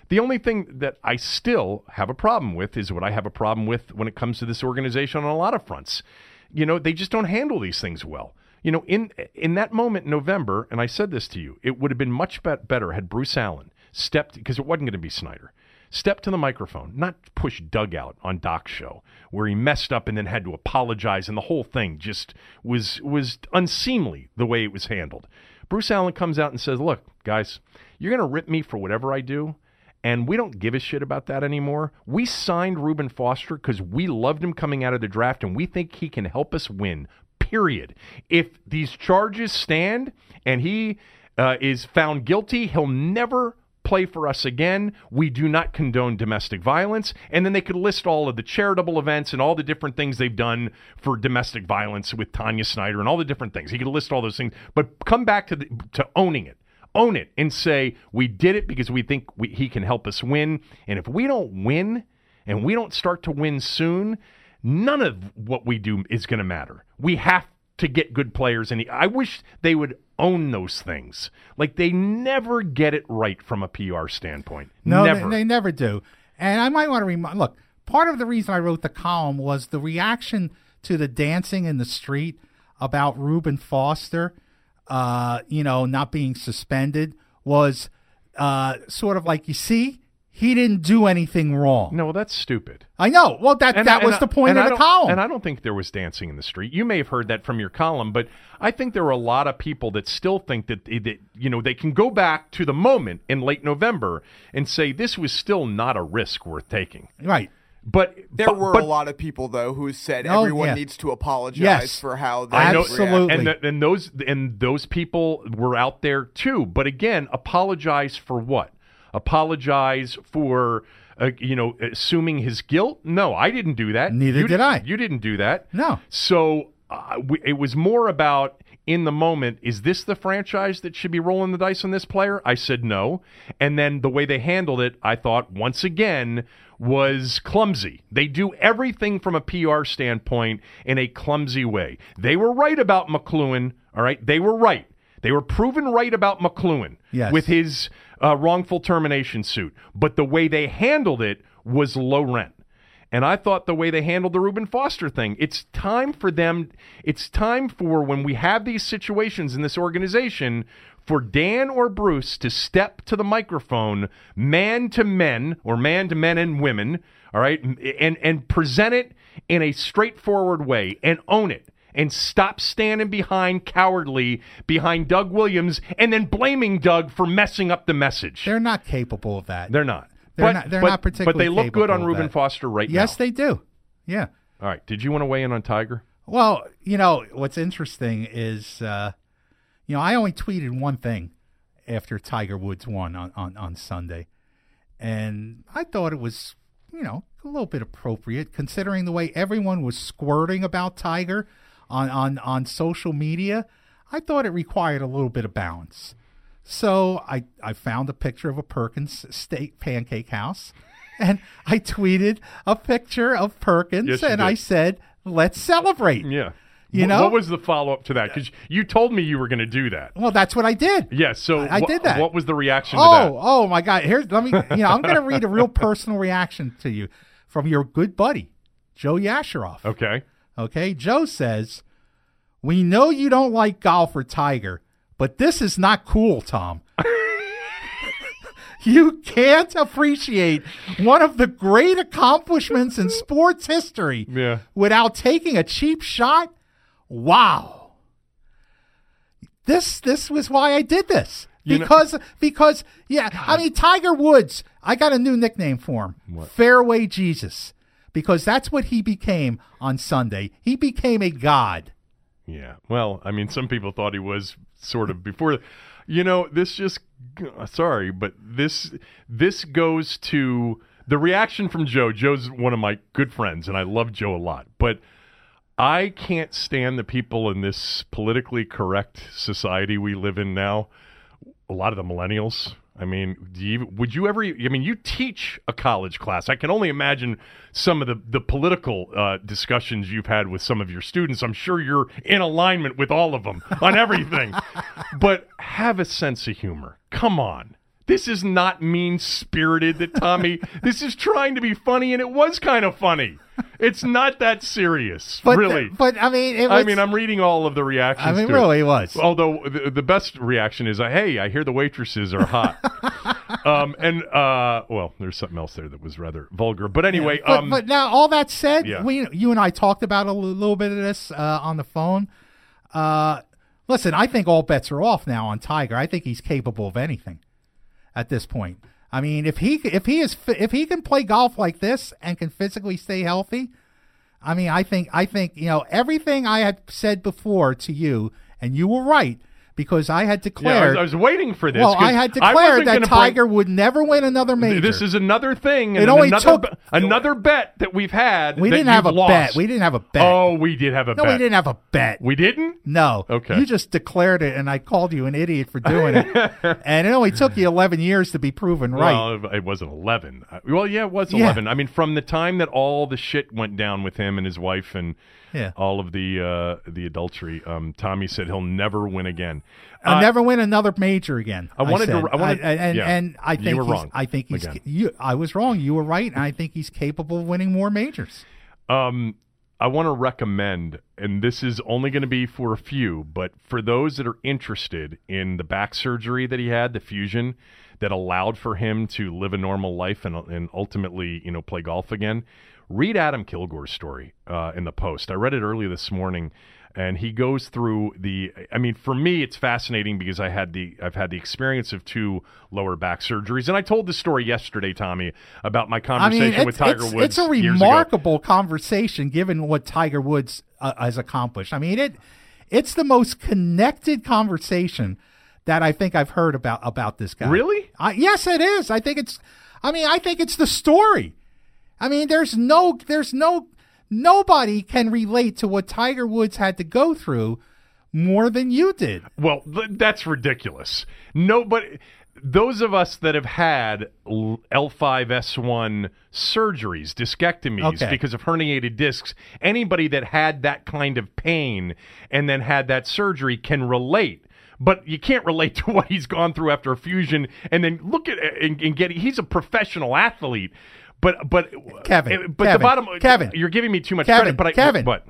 the only thing that I still have a problem with is what I have a problem with when it comes to this organization on a lot of fronts. You know, they just don't handle these things well. You know, in in that moment in November, and I said this to you, it would have been much bet better had Bruce Allen stepped because it wasn't going to be Snyder. Step to the microphone, not push Doug out on Doc's show where he messed up and then had to apologize, and the whole thing just was was unseemly the way it was handled. Bruce Allen comes out and says, "Look, guys, you're going to rip me for whatever I do, And we don't give a shit about that anymore. We signed Reuben Foster because we loved him coming out of the draft and we think he can help us win. Period. If these charges stand and he uh, is found guilty, he'll never play for us again. We do not condone domestic violence. And then they could list all of the charitable events and all the different things they've done for domestic violence with Tanya Snyder and all the different things. He could list all those things, but come back to the, to owning it. Own it and say we did it because we think we, he can help us win. And if we don't win, and we don't start to win soon, none of what we do is going to matter. We have to get good players, and I wish they would own those things. Like they never get it right from a PR standpoint. No, never. They, they never do. And I might want to remind look, part of the reason I wrote the column was the reaction to the dancing in the street about Reuben Foster, uh, you know, not being suspended was uh, sort of like, you see, he didn't do anything wrong. no, that's stupid. I know. Well, that And- that and was I- the point point of the column. And I don't think there was dancing in the street. You may have heard that from your column, but I think there are a lot of people that still think that, eh, that you know they can go back to the moment in late November and say this was still not a risk worth taking. right. But There but- were but- a lot of people though who said Oh, everyone yeah. needs to apologize Yes. for how they I know, Absolutely. and, th- and those and those people were out there too. But again, apologize for what? Apologize for uh, you know assuming his guilt? No, I didn't do that. Neither You did I. You didn't do that. No. So uh, we, it was more about in the moment. Is this the franchise that should be rolling the dice on this player? I said no. And then the way they handled it, I thought once again was clumsy. They do everything from a PR standpoint in a clumsy way. They were right about McCloughan. All right, they were right. They were proven right about McCloughan Yes. with his uh, wrongful termination suit. But the way they handled it was low rent. And I thought the way they handled the Reuben Foster thing, it's time for them, it's time for when we have these situations in this organization for Dan or Bruce to step to the microphone, man to men or man to men and women, all right, and and present it in a straightforward way and own it and stop standing behind cowardly behind Doug Williams and then blaming Doug for messing up the message. They're not capable of that. They're not. They're but, not- they're but- not particularly But they look good on Reuben. Foster right yes, now. Yes, they do. Yeah. All right. Did you want to weigh in on Tiger? Well, you know, what's interesting is, uh, you know, I only tweeted one thing after Tiger Woods won on, on, on Sunday. And I thought it was, you know, a little bit appropriate considering the way everyone was squirting about Tiger on, on, on social media. I thought it required a little bit of balance. So I, I found a picture of a Perkins steak pancake house (laughs) and I tweeted a picture of Perkins Yes, and I said, let's celebrate. Yeah. You know? what was the follow up to that? Because you told me you were going to do that. Well, that's what I did. Yeah. So I- I wh- did that. What was the reaction to Oh, oh my God! Here's let me. You know, I'm going to read a real (laughs) personal reaction to you from your good buddy, Joe Yasharoff. Okay. Okay, Joe says, "We know you don't like golf or Tiger, but this is not cool, Thom." (laughs) You can't appreciate one of the great accomplishments in sports history Yeah. without taking a cheap shot? Wow. This this was why I did this. You know- Because because yeah, I mean Tiger Woods, I got a new nickname for him. Fairway Jesus. Because that's what he became on Sunday. He became a god. Yeah. Well, I mean, some people thought he was sort of before. You know, this just sorry, but this this goes to the reaction from Joe. Joe's one of my good friends, and I love Joe a lot. But I can't stand the people in this politically correct society we live in now. A lot of the millennials. I mean, do you, would you ever? I mean, you teach a college class. I can only imagine some of the the political uh, discussions you've had with some of your students. I'm sure you're in alignment with all of them on everything. (laughs) but have a sense of humor. Come on. This is not mean spirited that Tommy. (laughs) this is trying to be funny, and it was kind of funny. It's not that serious, (laughs) But really. but I mean it I mean, I'm reading all of the reactions. I mean really it was. Although the, the best reaction is, uh, "Hey, I hear the waitresses are hot." (laughs) um, and uh, well, there's something else there that was rather vulgar. But anyway, but, um, but now all that said, Yeah. we you and I talked about a little bit of this uh, on the phone. Uh, listen, I think all bets are off now on Tiger. I think he's capable of anything at this point. I mean, if he if he is if he can play golf like this and can physically stay healthy, I mean, I think I think you know everything I had said before to you, and you were right because I had declared. Yeah, I, was. I was waiting for this. well, I had declared that gonna bring- Tiger would never win another major. This is another thing. It only another, took- another bet that we've had. we didn't have a lost. bet. We didn't have a bet. Oh, we did have a no, bet. we didn't have a bet. We didn't? No. Okay. You just declared it, and I called you an idiot for doing it. (laughs) and it only took you 11 years to be proven right. Well, it wasn't 11. Uh, Well, yeah, it was Yeah. 11. I mean, from the time that all the shit went down with him and his wife and Yeah. all of the uh, the adultery, um, Tommy said he'll never win again. I'll Uh, never win another major again. I wanted to- said. I wanted- and, yeah. and I think You were he's, wrong. I think he's. You, I was wrong. You were right, and I think he's capable of winning more majors. Um, I want to recommend, and this is only going to be for a few, but for those that are interested in the back surgery that he had, the fusion that allowed for him to live a normal life and, and ultimately, you know, play golf again, read Adam Kilgore's story uh, in the Post. I read it early this morning. And he goes through the. I mean, for me, it's fascinating because I had the. I've had the experience of two lower back surgeries, and I told the story yesterday, Tommy, about my I conversation mean, with Tiger it's, Woods. it's a remarkable conversation given what Tiger Woods uh, has accomplished. I mean, it it's the most connected conversation that I think I've heard about about this guy. Really? I, yes, it is. I think it's. I mean, I think it's the story. I mean, there's no, there's no, nobody can relate to what Tiger Woods had to go through more than you did. Well, that's ridiculous. Nobody, those of us that have had L- L5S1 surgeries, discectomies Okay. because of herniated discs, anybody that had that kind of pain and then had that surgery can relate. But you can't relate (laughs) to what he's gone through after a fusion, and then look at and, and get. He's a professional athlete, but but Kevin, eh, But Kevin, the bottom, Kevin, you're giving me too much Kevin, credit. But I, Kevin. but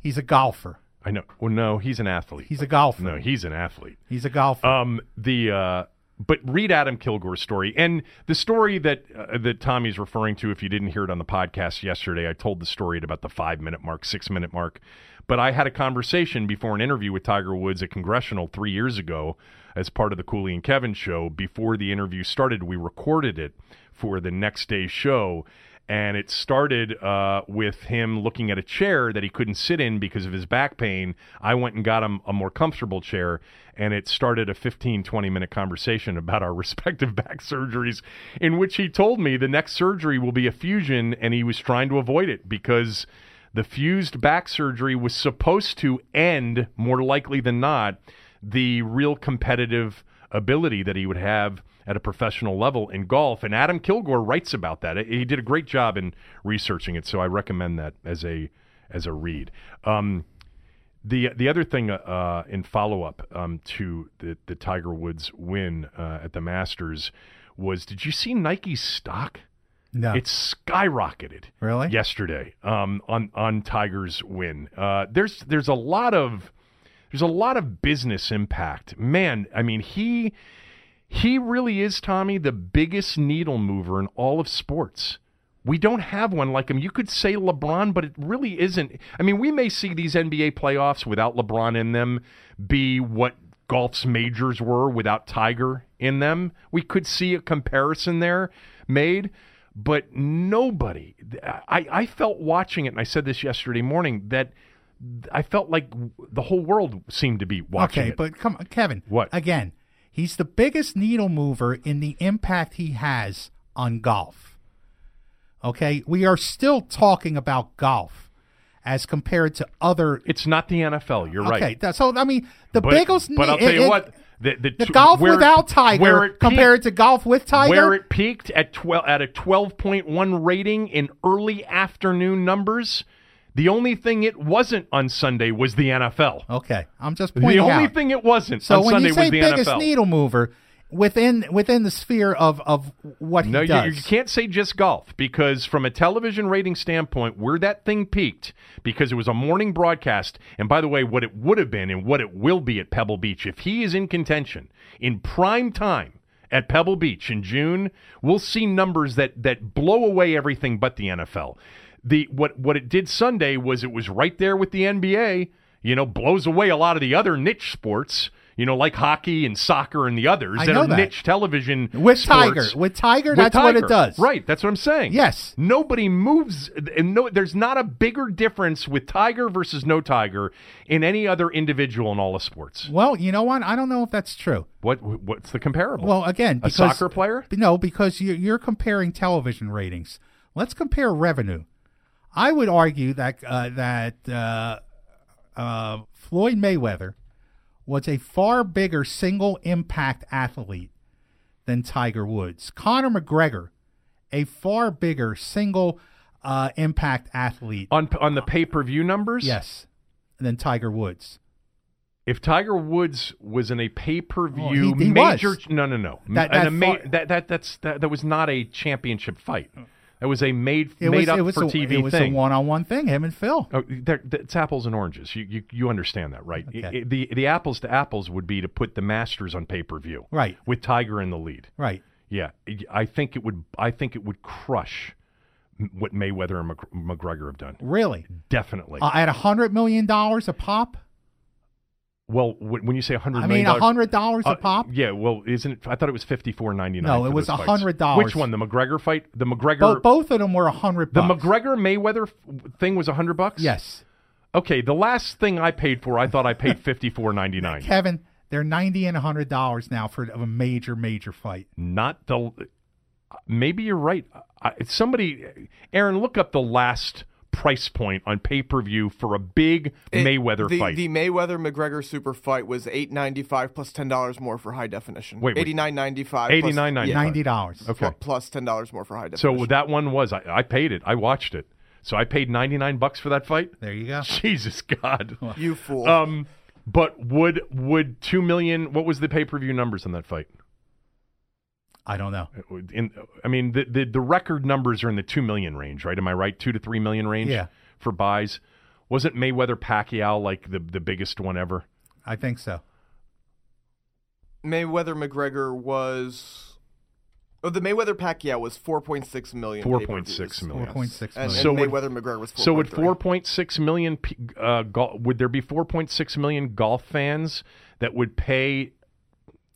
He's a golfer. I know. Well, no, he's an athlete. He's a golfer. no, he's an athlete. He's a golfer. Um, the uh, but read Adam Kilgore's story and the story that uh, that Tommy's referring to. If you didn't hear it on the podcast yesterday, I told the story at about the five minute mark, six minute mark. But I had a conversation before an interview with Tiger Woods at Congressional three years ago as part of the Cooley and Kevin show. Before the interview started, we recorded it for the next day's show. And it started uh, with him looking at a chair that he couldn't sit in because of his back pain. I went and got him a more comfortable chair, and it started a 15, 20 minute conversation about our (laughs) respective back surgeries, in which he told me the next surgery will be a fusion, and he was trying to avoid it because the fused back surgery was supposed to end, more likely than not, the real competitive ability that he would have at a professional level in golf. And Adam Kilgore writes about that. He did a great job in researching it, so I recommend that as a as a read. Um, the the other thing uh, in follow up um, to the the Tiger Woods win uh, at the Masters was did you see Nike's stock? no. It's skyrocketed. Really? Yesterday, um, on on Tiger's win. Uh, there's there's a lot of there's a lot of business impact. Man, I mean he he really is Tommy the biggest needle mover in all of sports. We don't have one like him. You could say LeBron, but it really isn't. I mean, we may see these NBA playoffs without LeBron in them be what golf's majors were without Tiger in them. We could see a comparison there made, but nobody. I, I felt watching it, and I said this yesterday morning, that I felt like the whole world seemed to be watching okay, it. but come on, Kevin. What? Again, he's the biggest needle mover in the impact he has on golf. Okay, we are still talking about golf as compared to other. it's not the NFL. You're Okay, right. that- so I mean, the But, biggest. but I'll tell you it- what. The, the, The golf where- without Tiger it compared to golf with Tiger. where it peaked at 12 at a 12.1 rating in early afternoon numbers the only thing it wasn't on sunday was the nfl okay, I'm just pointing out. the only out. thing it wasn't so on when sunday you say was the biggest nfl needle mover within within the sphere of of what he no, you, does, you can't say just golf because, from a television rating standpoint, where that thing peaked, because it was a morning broadcast, and by the way, what it would have been and what it will be at Pebble Beach, if he is in contention in prime time at Pebble Beach in June, we'll see numbers that that blow away everything but the NFL. The what what it did Sunday was it was right there with the NBA. You know, blows away a lot of the other niche sports You know, like hockey and soccer and the others I that are that. niche television With sports. Tiger. With Tiger, With that's what it does. Right, that's what I'm saying. Yes. Nobody moves and no there's not a bigger difference with Tiger versus no Tiger in any other individual in all of sports. Well, you know what? I don't know if that's true. What what's the comparable? Well, again, a because, soccer player? No, because you're comparing television ratings. Let's compare revenue. I would argue that uh, that uh, uh, Floyd Mayweather was a far bigger single impact athlete than Tiger Woods. Conor McGregor, a far bigger single uh, impact athlete. On on the pay-per-view numbers? yes, than Tiger Woods. If Tiger Woods was in a pay-per-view Oh, he- he major was. no no no. That- that a far- that that that's that, that was not a championship fight. That was a made It made was up it was for a, TV it was thing. a one-on-one thing. Him and Phil. Oh, it's apples and oranges. You you, you understand that, right? Okay. I- I- the the apples to apples would be to put the Masters on pay per view, Right. With Tiger in the lead. Right. Yeah, I think it would. I think it would crush what Mayweather and McGregor have done. Really? Definitely. Uh, at a hundred million dollars a pop? Well, when you say hundred I mean, a hundred dollars uh, a pop? Yeah. Well, isn't it? I thought it was fifty four ninety nine. No, it was $100. $100. Which one? The McGregor fight? The McGregor. Both, both of them were a hundred. the. McGregor Mayweather f- thing was a hundred bucks. Yes, Okay. The last thing I paid for, I thought I paid (laughs) fifty four ninety nine. Kevin. They're ninety and a hundred dollars now for a major, major fight. not the maybe you're right I, somebody aaron look up the last price point on pay-per-view for a big It- mayweather the, fight The Mayweather McGregor super fight was eight ninety five plus ten dollars more for high definition. Wait, wait. eighty nine ninety five. $89.95. Ninety dollars. okay plus ten dollars more for high definition. so that one was I, I paid it i watched it so i paid 99 bucks for that fight There you go. (laughs) jesus god you fool. um but would would 2 million what was the pay-per-view numbers on that fight I don't know. in I mean the, the the record numbers are in the two million range, right? Am I right? Two to three million range Yeah. for buys. Wasn't Mayweather Pacquiao like the the biggest one ever? I think so. Mayweather McGregor was. Oh, the Mayweather Pacquiao was four point six million. 4.6 pay-per-views. million. Four point six And, million. and So would- Mayweather McGregor was. 4.3. So would four point six million uh, gol- would there be four point six million golf fans that would pay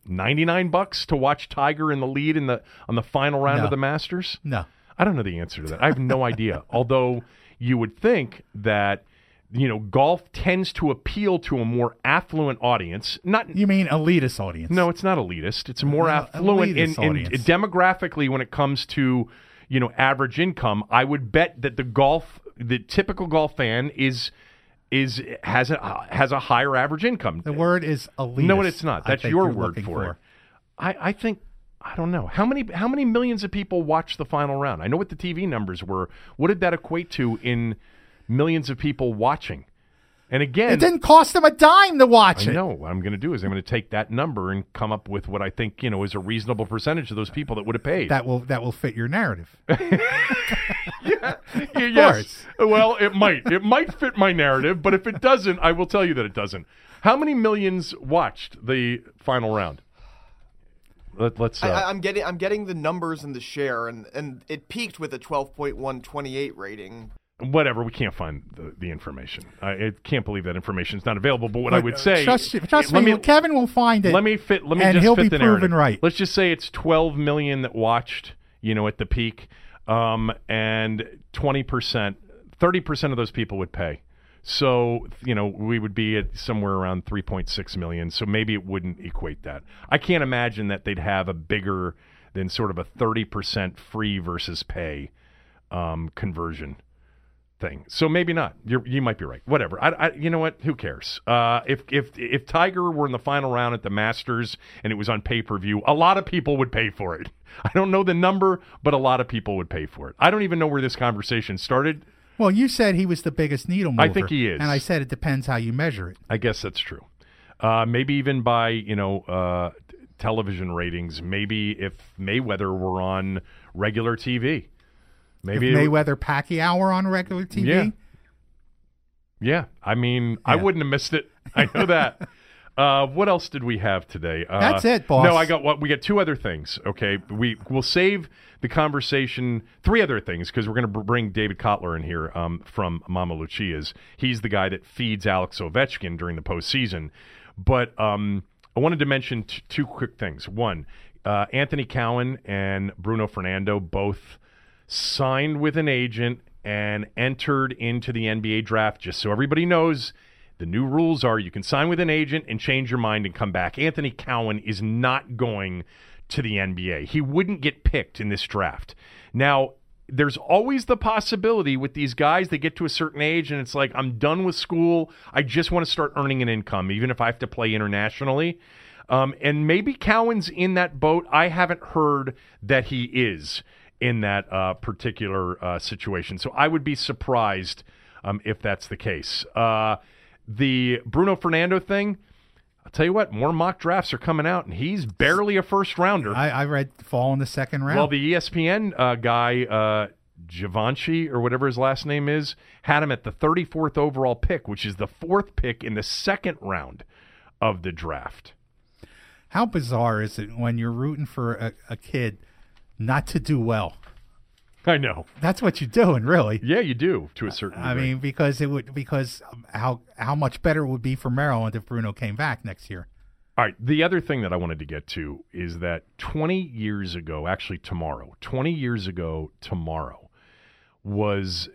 ninety nine bucks to watch Tiger in the lead in the on the final round No. of the Masters? no. I don't know the answer to that. I have no (laughs) idea. Although you would think that you know golf tends to appeal to a more affluent audience. Not You mean elitist audience? no, it's not elitist. It's more No, affluent in, in audience. demographically when it comes to you know average income. I would bet that the golf, the typical golf fan is is has a has a higher average income. The word is elitist. no, it's not. That's your word looking for, it. I, I think I don't know how many how many millions of people watched the final round. I know what the TV numbers were. What did that equate to in millions of people watching? And again, It didn't cost them a dime to watch I it. know. What I'm going to do is I'm going to take that number and come up with what I think you know is a reasonable percentage of those people that would have paid. That will that will fit your narrative. (laughs) Yeah, (laughs) yes. Well, it might. It might fit my narrative, but if it doesn't, I will tell you that it doesn't. How many millions watched the final round? Let, us Uh, I, I- I'm getting I'm getting the numbers and the share, and, and it peaked with a 12.128 rating. whatever. We can't find the, the information. I, I can't believe that information is not available. But what I would uh, say, trust, trust let me, Kevin will find it. let me fit. Let me and just he'll fit be the proven narrative. right. Let's just say it's 12 million that watched. You know, at the peak, um, and 20 percent, 30 percent of those people would pay. So you know, we would be at somewhere around 3.6 million. So maybe it wouldn't equate that. I can't imagine that they'd have a bigger than sort of a 30 percent free versus pay um, conversion thing. So maybe not. You're, you might be right. Whatever. I, I, you know what? Who cares? Uh, if if if Tiger were in the final round at the Masters and it was on pay per view, a lot of people would pay for it. (laughs) I don't know the number, but a lot of people would pay for it. I don't even know where this conversation started. well, you said he was the biggest needle mover. I think he is. And I said it depends how you measure it. I guess that's true. Uh, maybe even by you know uh, television ratings. Maybe if Mayweather were on regular TV. Maybe if Mayweather Pacquiao were on regular TV. Yeah. Yeah, I mean, I wouldn't have missed it. I know that. (laughs) Uh, what else did we have today? Uh, That's it, boss. No, I got what we got two other things. Okay, we we'll save the conversation. Three other things because we're going to bring David Kotler in here um, from Mama Lucia's. He's the guy that feeds Alex Ovechkin during the postseason. But um, I wanted to mention t- two quick things. One, uh, Anthony Cowan and Bruno Fernando both signed with an agent and entered into the NBA draft. Just so everybody knows, the new rules are you can sign with an agent and change your mind and come back. Anthony Cowan is not going to the NBA. He wouldn't get picked in this draft. Now, there's always the possibility with these guys they get to a certain age and it's like I'm done with school. I just want to start earning an income even if I have to play internationally. Um, and maybe Cowan's in that boat. I haven't heard that he is in that uh, particular uh, situation. So I would be surprised um, if that's the case. Uh, the Bruno Fernando thing, I'll tell you what, more mock drafts are coming out, and he's barely a first rounder. I, I read fall in the second round. Well, the ESPN uh, guy, uh, Givenchy, or whatever his last name is, had him at the 34th overall pick, which is the fourth pick in the second round of the draft. How bizarre is it when you're rooting for a, a kid not to do well? I know. That's what you're doing, really. Yeah, you do to a certain I degree. mean, because it would because um, how how much better it would be for Maryland if Bruno came back next year. All right. The other thing that I wanted to get to is that 20 years ago, actually tomorrow, 20 years ago tomorrow, was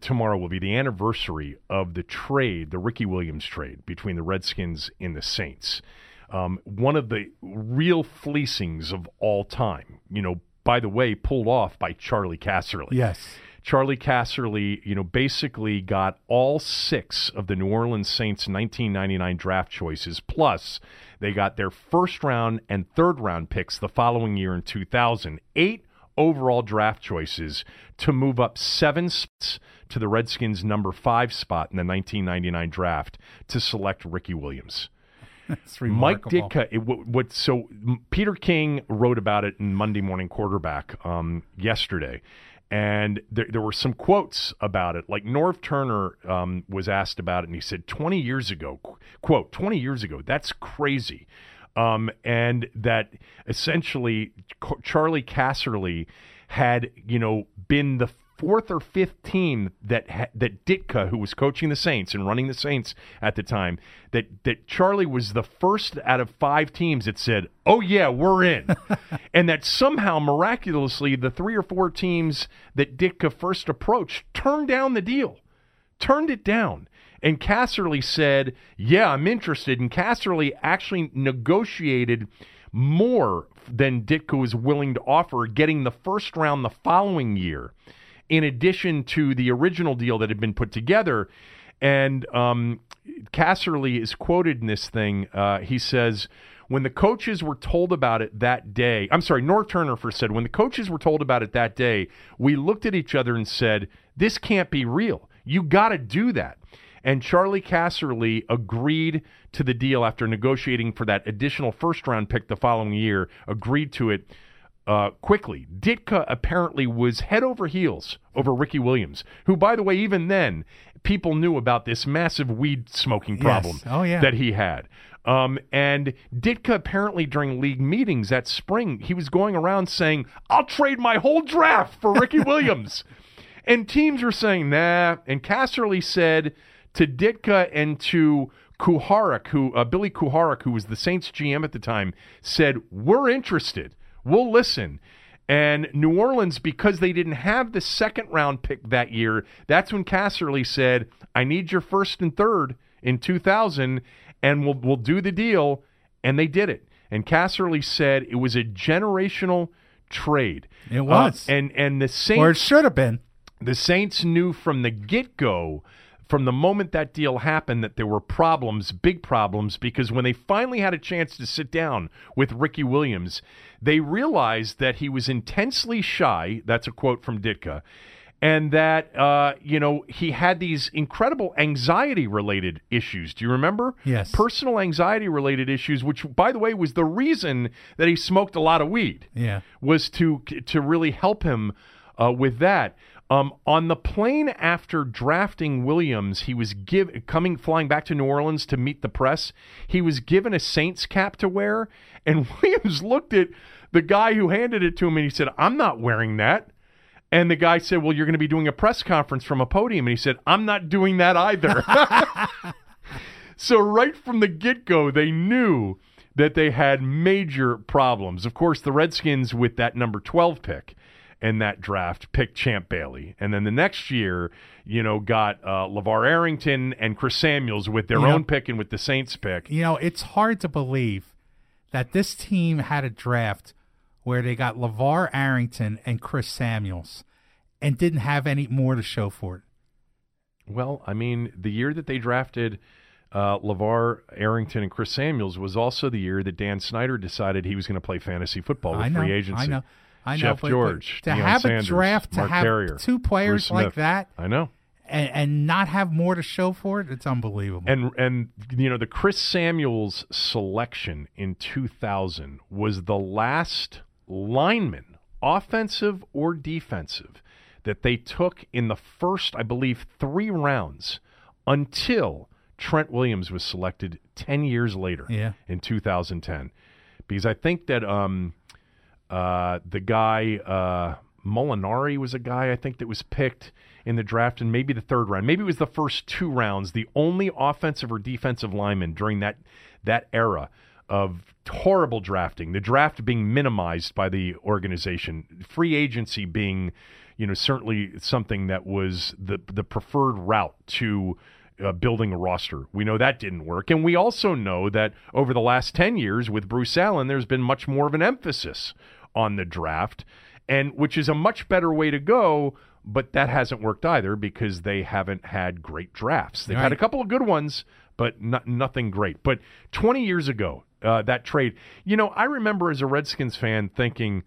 tomorrow will be the anniversary of the trade, the Ricky Williams trade between the Redskins and the Saints. Um, one of the real fleecings of all time. You know, by the way, pulled off by Charley Casserly. Yes. Charley Casserly, you know, basically got all six of the New Orleans Saints 1999 draft choices, plus they got their first round and third round picks the following year in 2000. Eight overall draft choices to move up seven spots to the Redskins' number five spot in the 1999 draft to select Ricky Williams. (laughs) Mike. Ditka. It, what, what? So Peter King wrote about it in Monday Morning Quarterback um, yesterday, and there, there were some quotes about it. Like Norv Turner um, was asked about it, and he said, "20 years ago, quote, 20 years ago, that's crazy." Um, and that essentially Charley Casserly had, you know, been the fourth or fifth team that that Ditka, who was coaching the Saints and running the Saints at the time, that that Charley was the first out of five teams that said, "Oh yeah, we're in," (laughs) and that somehow miraculously the three or four teams that Ditka first approached turned down the deal, turned it down. And Casserly said, "Yeah, I'm interested." And Casserly actually negotiated more than Ditka was willing to offer, getting the first round the following year, in addition to the original deal that had been put together. And um, Casserly is quoted in this thing. Uh, he says, when the coaches were told about it that day, I'm sorry, Norv Turner first said, when the coaches were told about it that day, we looked at each other and said, this can't be real. You got to do that. And Charley Casserly agreed to the deal after negotiating for that additional first round pick the following year, agreed to it uh, quickly. Ditka apparently was head over heels over Ricky Williams, who, by the way, even then, people knew about this massive weed smoking problem Oh, yeah. that he had. Um, and Ditka apparently during league meetings that spring, he was going around saying, I'll trade my whole draft for Ricky (laughs) Williams. And teams were saying, nah. And Casserly said to Ditka and to Kuharich, who uh, Billy Kuharich, who was the Saints GM at the time, said, We're interested. We'll listen. And New Orleans, because they didn't have the second round pick that year, that's when Casserly said, I need your first and third in 2000, and we'll, we'll do the deal. And they did it. And Casserly said it was a generational trade. It was. Uh, and, and the Saints Or it should have been. the Saints knew from the get go, from the moment that deal happened, that there were problems, big problems, because when they finally had a chance to sit down with Ricky Williams, they realized that he was intensely shy. That's a quote from Ditka. And that, uh, you know, he had these incredible anxiety related issues. Do you remember? Yes. Personal anxiety related issues, which, by the way, was the reason that he smoked a lot of weed Yeah. was to to really help him uh, with that. Um, on the plane after drafting Williams, he was give coming flying back to New Orleans to meet the press. He was given a Saints cap to wear, and (laughs) Williams looked at the guy who handed it to him and he said, "I'm not wearing that." And the guy said, "Well, you're going to be doing a press conference from a podium," and he said, "I'm not doing that either." (laughs) so right from the get go, they knew that they had major problems. Of course, the Redskins with that number 12 pick in that draft picked Champ Bailey. And then the next year, you know, got uh, LaVar Arrington and Chris Samuels with their You know- own pick and with the Saints pick. You know, it's hard to believe that this team had a draft where they got LaVar Arrington and Chris Samuels and didn't have any more to show for it. Well, I mean, the year that they drafted uh, LaVar Arrington and Chris Samuels was also the year that Dan Snyder decided he was going to play fantasy football with I know, free agency. I know. I know. Jeff George, to have Sanders, a draft to Mark have Carrier, two players like that I know. and, and not have more to show for it, it's unbelievable. And and you know the Chris Samuels selection in 2000 was the last lineman, offensive or defensive, that they took in the first, I believe, three rounds until Trent Williams was selected 10 years later Yeah. in 2010. Because I think that um, uh, the guy uh, Molinari was a guy I think that was picked in the draft and maybe the third round. Maybe it was the first two rounds. The only offensive or defensive lineman during that that era of horrible drafting, the draft being minimized by the organization, free agency being, you know, certainly something that was the the preferred route to uh, building a roster. We know that didn't work. And we also know that over the last 10 years with Bruce Allen, there's been much more of an emphasis on the draft, and which is a much better way to go. But that hasn't worked either because they haven't had great drafts. They've had a couple of good ones, but not, nothing great. But 20 years ago, uh, that trade, you know, I remember as a Redskins fan thinking,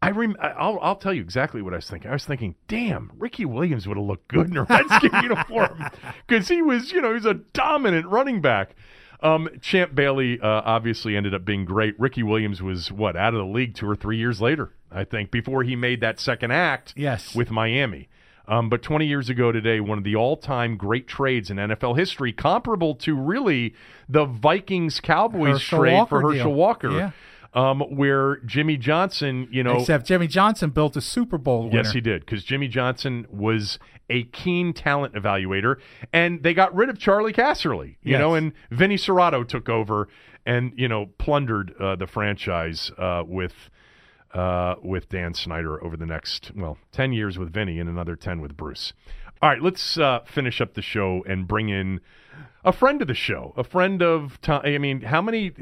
I rem- I'll, I'll tell you exactly what I was thinking. I was thinking, damn, Ricky Williams would have looked good in a Redskin (laughs) uniform because he was, you know, he's a dominant running back. Um, Champ Bailey uh, obviously ended up being great. Ricky Williams was what out of the league two or three years later, I think, before he made that second act Yes. with Miami. Um, but 20 years ago today, one of the all-time great trades in NFL history, comparable to really the Vikings Cowboys trade Walker for Herschel deal. Walker, Yeah. Um, where Jimmy Johnson, you know, Except Jimmy Johnson built a Super Bowl winner. Yes, he did, because Jimmy Johnson was a keen talent evaluator, and they got rid of Charley Casserly, you Yes. know, and Vinny Cerrato took over and you know plundered uh, the franchise uh, with uh, with Dan Snyder over the next well ten years with Vinny and another ten with Bruce. All right, let's uh, finish up the show and bring in a friend of the show, a friend of Thom. I mean, how many?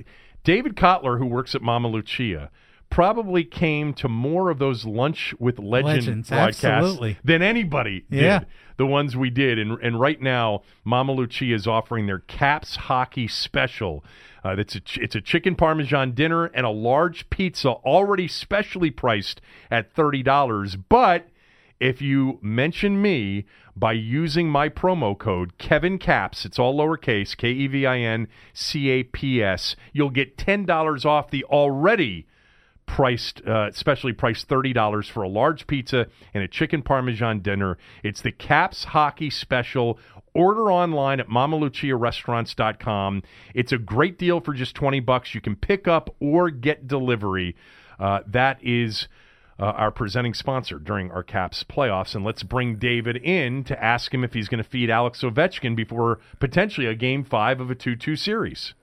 David Kotler, who works at Mama Lucia, probably came to more of those lunch with legend Legends, broadcasts absolutely. than anybody Yeah. did. The ones we did, and and right now, Mama Lucia is offering their Caps Hockey Special. Uh, that's a ch- it's a chicken parmesan dinner and a large pizza, already specially priced at thirty dollars, but if you mention me by using my promo code Kevin Caps, it's all lowercase K E V I N C A P S, you'll get ten dollars off the already priced, uh, specially priced thirty dollars for a large pizza and a chicken parmesan dinner. It's the Caps Hockey Special. Order online at mamaluciarestaurants.com. It's a great deal for just twenty bucks. You can pick up or get delivery. Uh, that is uh, our presenting sponsor during our Caps playoffs. And let's bring David in to ask him if he's going to feed Alex Ovechkin before potentially a game five of a 2 2 series.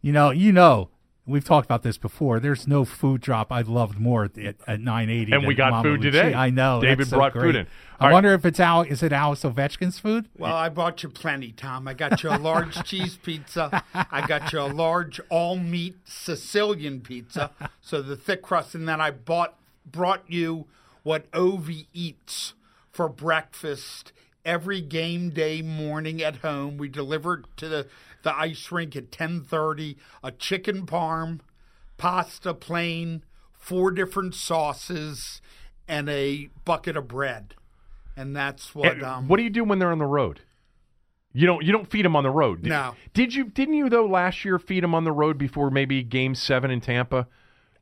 You know, you know, we've talked about this before. There's no food drop I loved more at, at, at 980. And we got Mama food Lucia. today. I know. David that's so brought great. food in. I All right. wonder if it's Al. Is it Alex Ovechkin's food? Well, I bought you plenty, Thom. I got you a large (laughs) cheese pizza. I got you a large all meat Sicilian pizza, so the thick crust, and then I bought brought you what Ovi eats for breakfast every game day morning at home. We delivered to the, the ice rink at ten thirty. A chicken parm, pasta plain, four different sauces, and a bucket of bread. And that's what. And um, what do you do when they're on the road? You don't you don't feed them on the road. Did, No. Did you didn't you though last year feed them on the road before maybe game 7 in Tampa?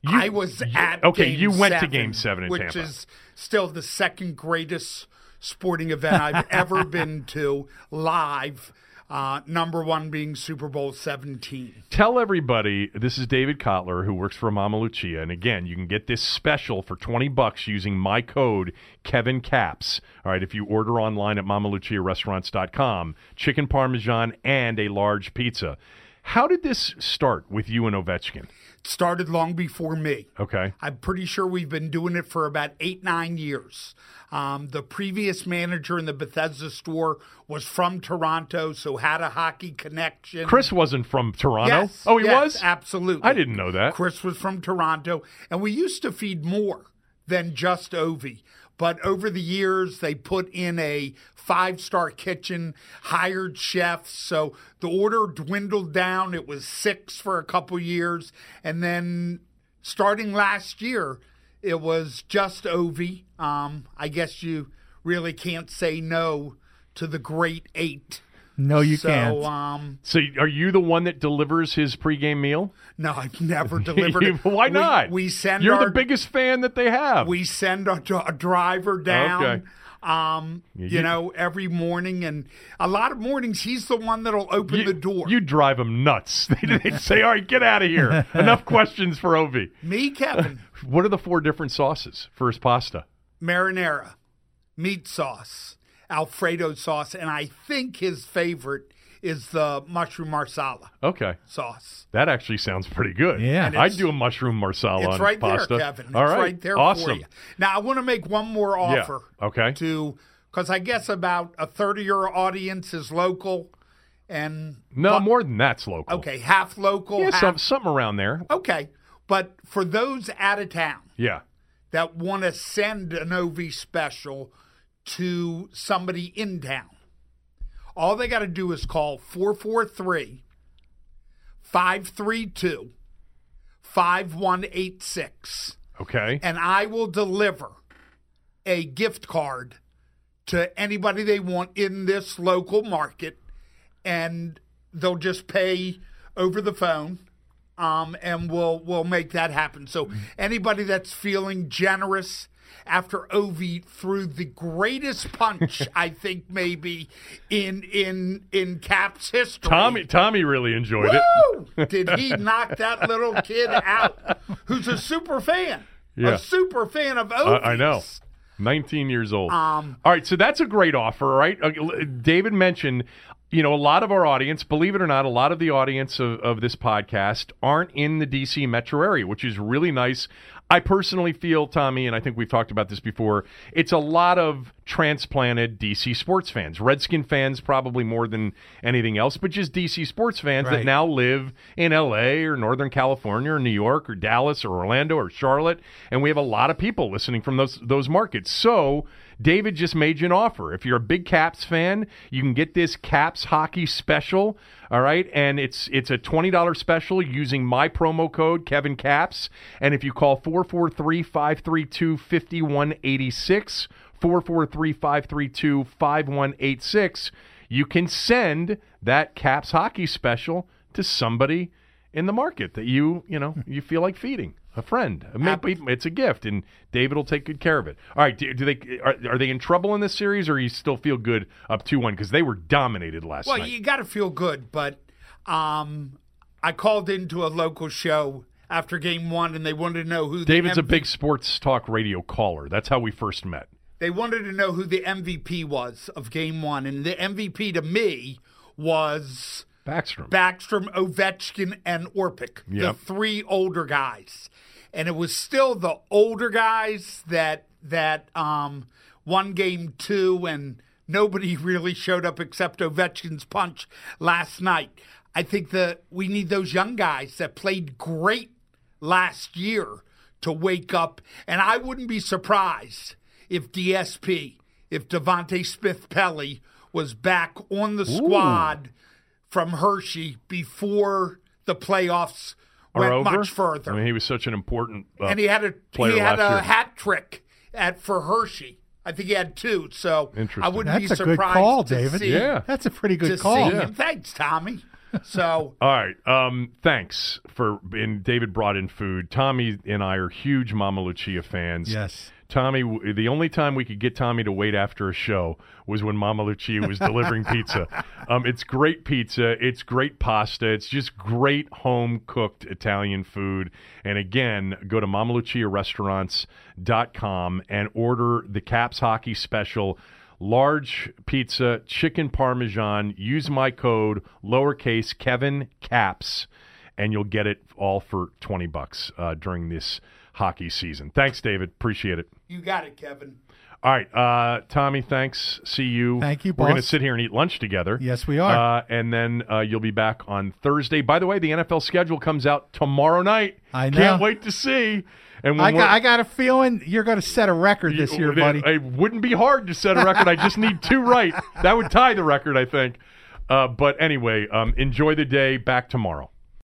You- I was you- at Okay, game you went to game 7 in which Tampa. Which is still the second greatest sporting event I've (laughs) ever been to live. Uh, number one being Super Bowl 17. Tell everybody this is David Kotler who works for Mama Lucia, and again, you can get this special for twenty bucks using my code Kevin Caps. All right, if you order online at MamaLuciaRestaurants.com, chicken parmesan and a large pizza. How did this start with you and Ovechkin? Started long before me. Okay. I'm pretty sure we've been doing it for about eight, nine years. Um, the previous manager in the Bethesda store was from Toronto, so had a hockey connection. Chris wasn't from Toronto. Yes, oh, he yes, was? Absolutely. I didn't know that. Chris was from Toronto, and we used to feed more than just Ovi. But over the years, they put in a five star kitchen, hired chefs. So the order dwindled down. It was six for a couple years. And then starting last year, it was just Ovi. Um, I guess you really can't say no to the great eight. No, you so, can't. Um, So are you the one that delivers his pregame meal? no, I've never (laughs) delivered it. Why We- not? We, send You're our, the biggest fan that they have. we send a, a driver down. Okay. Um, you, you- know, every morning, and a lot of mornings he's the one that'll open you, the door. You drive them nuts. (laughs) They'd say, "All right, get out of here." (laughs) Enough questions for Ovi. Me, Kevin, What are the four different sauces for his pasta? marinara, meat sauce, Alfredo sauce, and I think his favorite is the mushroom marsala Okay, sauce. that actually sounds pretty good. Yeah. I'd do a mushroom marsala It's on right pasta. there, Kevin. It's All right, right there awesome. for you. Now, I want to make one more Yeah. offer. Okay. To because I guess about a third of your audience is local, and No, but- more than that's local. Okay, half local. Yeah, half, some, something around there. Okay, but for those out of town Yeah. that want to send an OV special to somebody in town, all they got to do is call 443 532 5186 Okay. and I will deliver a gift card to anybody they want in this local market, and they'll just pay over the phone, um, and we'll we'll make that happen. So anybody that's feeling generous after Ovi threw the greatest punch (laughs) I think maybe in in in Caps history. Tommy Tommy really enjoyed it. (laughs) Did he knock that little kid out? Who's a super fan? Yeah. A super fan of I, Ovies. I know. 19 years old. Um, all right, so that's a great offer, right? Uh, David mentioned, you know, a lot of our audience, believe it or not, a lot of the audience of, of this podcast aren't in the DC metro area, which is really nice. I personally feel, Tommy, and I think we've talked about this before, it's a lot of transplanted DC sports fans. Redskin fans, probably more than anything else, but just DC sports fans that now live in LA or Northern California or New York or Dallas or Orlando or Charlotte. And we have a lot of people listening from those those markets. So David just made you an offer. If you're a big Caps fan, you can get this Caps hockey special. All right, and it's it's a twenty dollars special using my promo code Kevin Caps. And if you call 443-532-5186, 443-532-5186, you can send that Caps hockey special to somebody in the market that you you know you feel like feeding a friend. Maybe it's a gift, and David will take good care of it. All right, do, do they are, are they in trouble in this series, or you still feel good up two one because they were dominated last Well, night? you got to feel good, but um, I called into a local show after game one, and they wanted to know who David's a big sports talk radio caller. That's how we first met. They wanted to know who the MVP was of game one, and the MVP to me was Backstrom. Backstrom, Ovechkin, and Orpik, Yep. the three older guys. And it was still the older guys that that um, won game two, and nobody (laughs) really showed up except Ovechkin's punch last night. I think that we need those young guys that played great last year to wake up. And I wouldn't be surprised if DSP, if Devante Smith-Pelly was back on the squad from Hershey before the playoffs Are went over? much further. I mean, he was such an important. Uh, and he had a he had a year. hat trick at for Hershey. I think he had two. So I Interesting. wouldn't be That's a surprised good call, David. see, Yeah. That's a pretty good call. see him. Thanks, Tommy. So (laughs) All right. Um, thanks for. And David brought in food. Tommy and I are huge Mama Lucia fans. Yes. Tommy, the only time we could get Tommy to wait after a show was when Mama Lucia was (laughs) delivering pizza. Um, it's great pizza. It's great pasta. It's just great home cooked Italian food. And again, go to mamaluciarestaurants.com and order the Caps Hockey Special. large pizza, chicken parmesan. Use my code lowercase Kevin Caps, and you'll get it all for twenty bucks uh, during this hockey season. Thanks, David. Appreciate it. You got it, Kevin. All right, uh, Tommy. Thanks. See you. Thank you, We're going to sit here and eat lunch together. Yes, we are. Uh, and then uh, you'll be back on Thursday. By the way, the NFL schedule comes out tomorrow night. I Can't wait to see. And when I got, I got a feeling you're going to set a record this you- year, it- buddy. It wouldn't be hard to set a record. I just need two right. That would tie the record, I think. Uh, but anyway, um, enjoy the day. Back tomorrow.